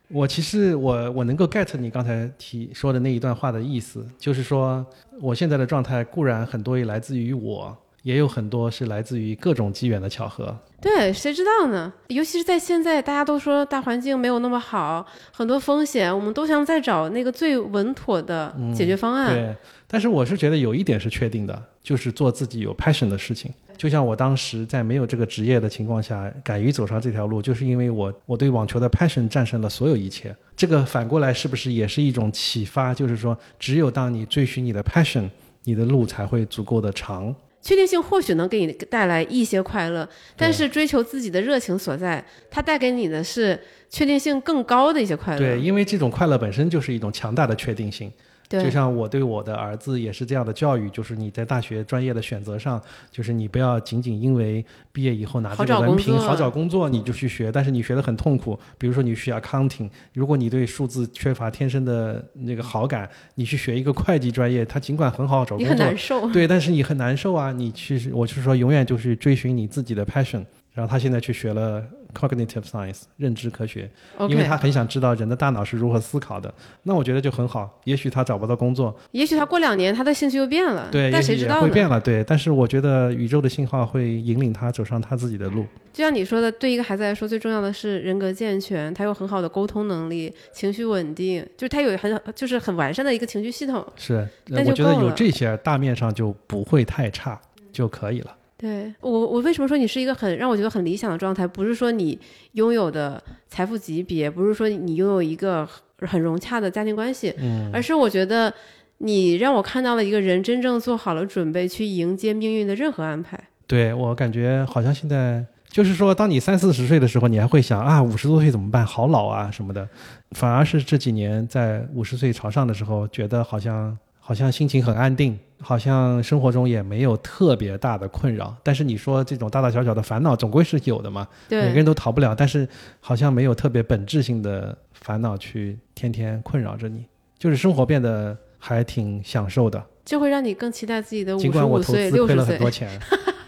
我其实我我能够 get 你刚才提说的那一段话的意思，就是说我现在的状态固然很多也来自于我，也有很多是来自于各种机缘的巧合。对，谁知道呢？尤其是在现在，大家都说大环境没有那么好，很多风险，我们都想再找那个最稳妥的解决方案。对，但是我是觉得有一点是确定的，就是做自己有 passion 的事情。就像我当时在没有这个职业的情况下，敢于走上这条路，就是因为我我对网球的 passion 战胜了所有一切。这个反过来是不是也是一种启发？就是说，只有当你追寻你的 passion，你的路才会足够的长。确定性或许能给你带来一些快乐，但是追求自己的热情所在，它带给你的是确定性更高的一些快乐。对，因为这种快乐本身就是一种强大的确定性。就像我对我的儿子也是这样的教育，就是你在大学专业的选择上，就是你不要仅仅因为毕业以后拿这个文凭好找工作你就去学，但是你学得很痛苦。比如说你学 accounting，如果你对数字缺乏天生的那个好感，你去学一个会计专业，它尽管很好找工作，你很难受。对，但是你很难受啊！你去，我是说，永远就是追寻你自己的 passion。然后他现在去学了 cognitive science 认知科学，因为他很想知道人的大脑是如何思考的。那我觉得就很好。也许他找不到工作，也许他过两年他的兴趣又变了。对，但谁知道会变了。对，但是我觉得宇宙的信号会引领他走上他自己的路。就像你说的，对一个孩子来说，最重要的是人格健全，他有很好的沟通能力，情绪稳定，就是他有很就是很完善的一个情绪系统。是，我觉得有这些，大面上就不会太差就可以了。对我，我为什么说你是一个很让我觉得很理想的状态？不是说你拥有的财富级别，不是说你拥有一个很融洽的家庭关系，嗯，而是我觉得你让我看到了一个人真正做好了准备去迎接命运的任何安排。对我感觉好像现在就是说，当你三四十岁的时候，你还会想啊，五十多岁怎么办？好老啊什么的，反而是这几年在五十岁朝上的时候，觉得好像。好像心情很安定，好像生活中也没有特别大的困扰。但是你说这种大大小小的烦恼总归是有的嘛？对，每个人都逃不了。但是好像没有特别本质性的烦恼去天天困扰着你，就是生活变得还挺享受的。就会让你更期待自己的五十五岁、六十岁。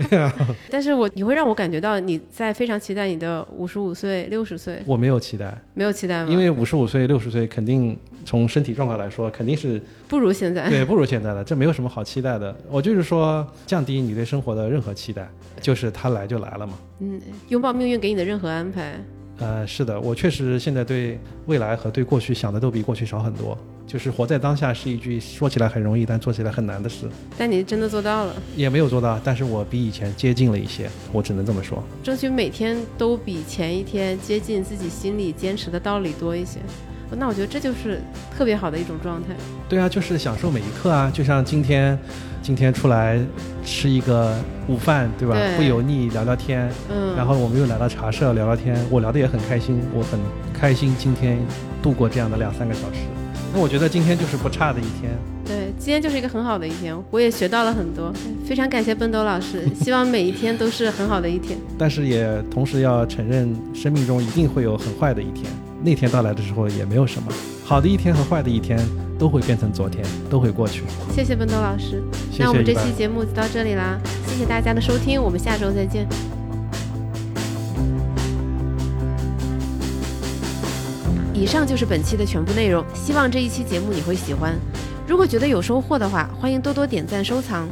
但是我你会让我感觉到你在非常期待你的五十五岁、六十岁。我没有期待，没有期待吗？因为五十五岁、六十岁肯定从身体状况来说，肯定是不如现在。对，不如现在的，这没有什么好期待的。我就是说，降低你对生活的任何期待，就是它来就来了嘛。嗯，拥抱命运给你的任何安排。呃，是的，我确实现在对未来和对过去想的都比过去少很多。就是活在当下是一句说起来很容易，但做起来很难的事。但你真的做到了？也没有做到，但是我比以前接近了一些，我只能这么说。争取每天都比前一天接近自己心里坚持的道理多一些。那我觉得这就是特别好的一种状态。对啊，就是享受每一刻啊！就像今天，今天出来吃一个午饭，对吧？不油腻，聊聊天。嗯。然后我们又来到茶社聊聊天，我聊得也很开心，我很开心今天度过这样的两三个小时。那我觉得今天就是不差的一天。对，今天就是一个很好的一天，我也学到了很多。非常感谢奔斗老师，希望每一天都是很好的一天。但是也同时要承认，生命中一定会有很坏的一天。那天到来的时候也没有什么好的一天和坏的一天都会变成昨天，都会过去。谢谢奔斗老师，那我们这期节目就到这里啦，谢谢大家的收听，我们下周再见。以上就是本期的全部内容，希望这一期节目你会喜欢。如果觉得有收获的话，欢迎多多点赞收藏。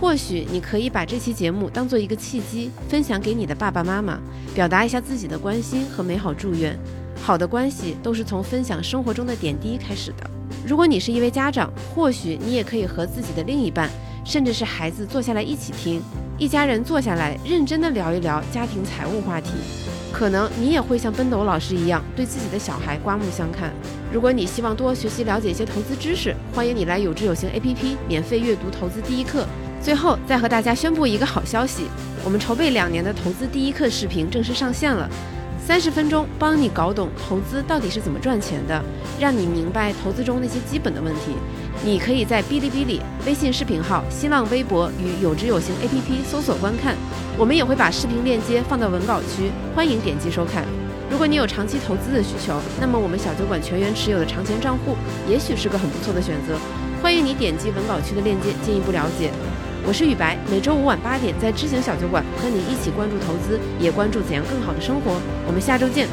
或许你可以把这期节目当做一个契机，分享给你的爸爸妈妈，表达一下自己的关心和美好祝愿。好的关系都是从分享生活中的点滴开始的。如果你是一位家长，或许你也可以和自己的另一半，甚至是孩子坐下来一起听，一家人坐下来认真的聊一聊家庭财务话题。可能你也会像奔斗老师一样，对自己的小孩刮目相看。如果你希望多学习了解一些投资知识，欢迎你来有知有行 APP 免费阅读投资第一课。最后再和大家宣布一个好消息，我们筹备两年的投资第一课视频正式上线了。三十分钟帮你搞懂投资到底是怎么赚钱的，让你明白投资中那些基本的问题。你可以在哔哩哔哩、微信视频号、新浪微博与有知有行 APP 搜索观看。我们也会把视频链接放到文稿区，欢迎点击收看。如果你有长期投资的需求，那么我们小酒馆全员持有的长钱账户也许是个很不错的选择。欢迎你点击文稿区的链接进一步了解。我是雨白，每周五晚八点在知行小酒馆和你一起关注投资，也关注怎样更好的生活。我们下周见。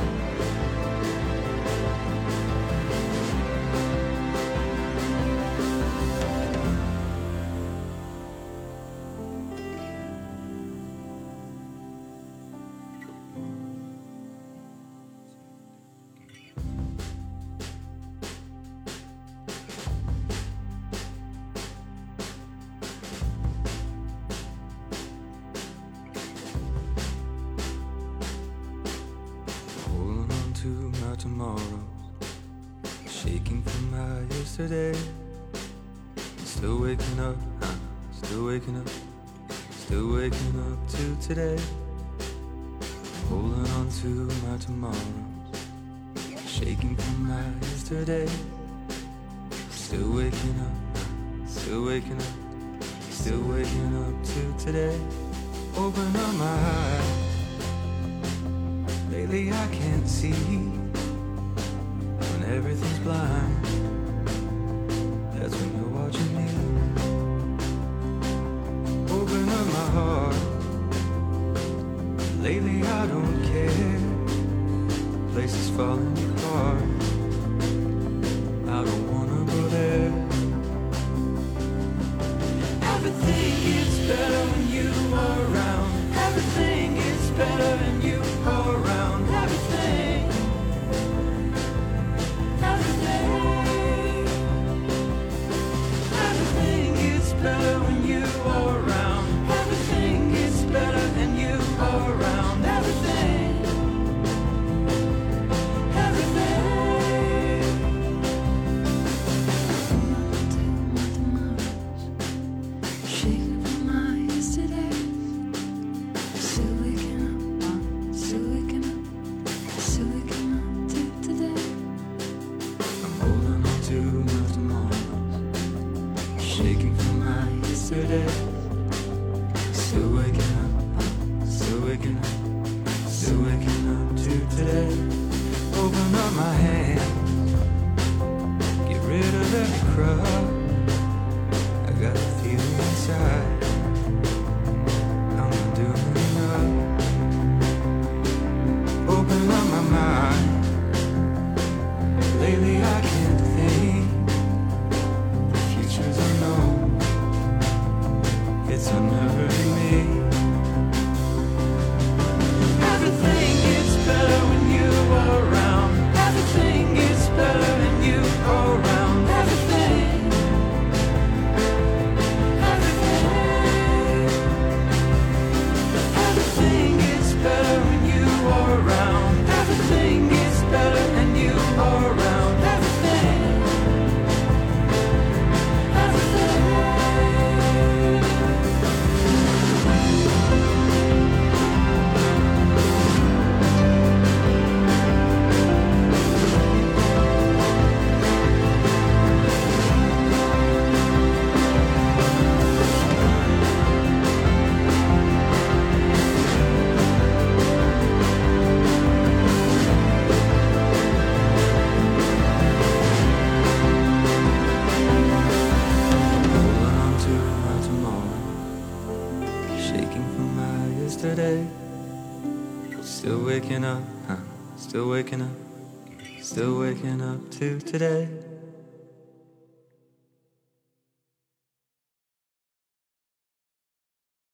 To today.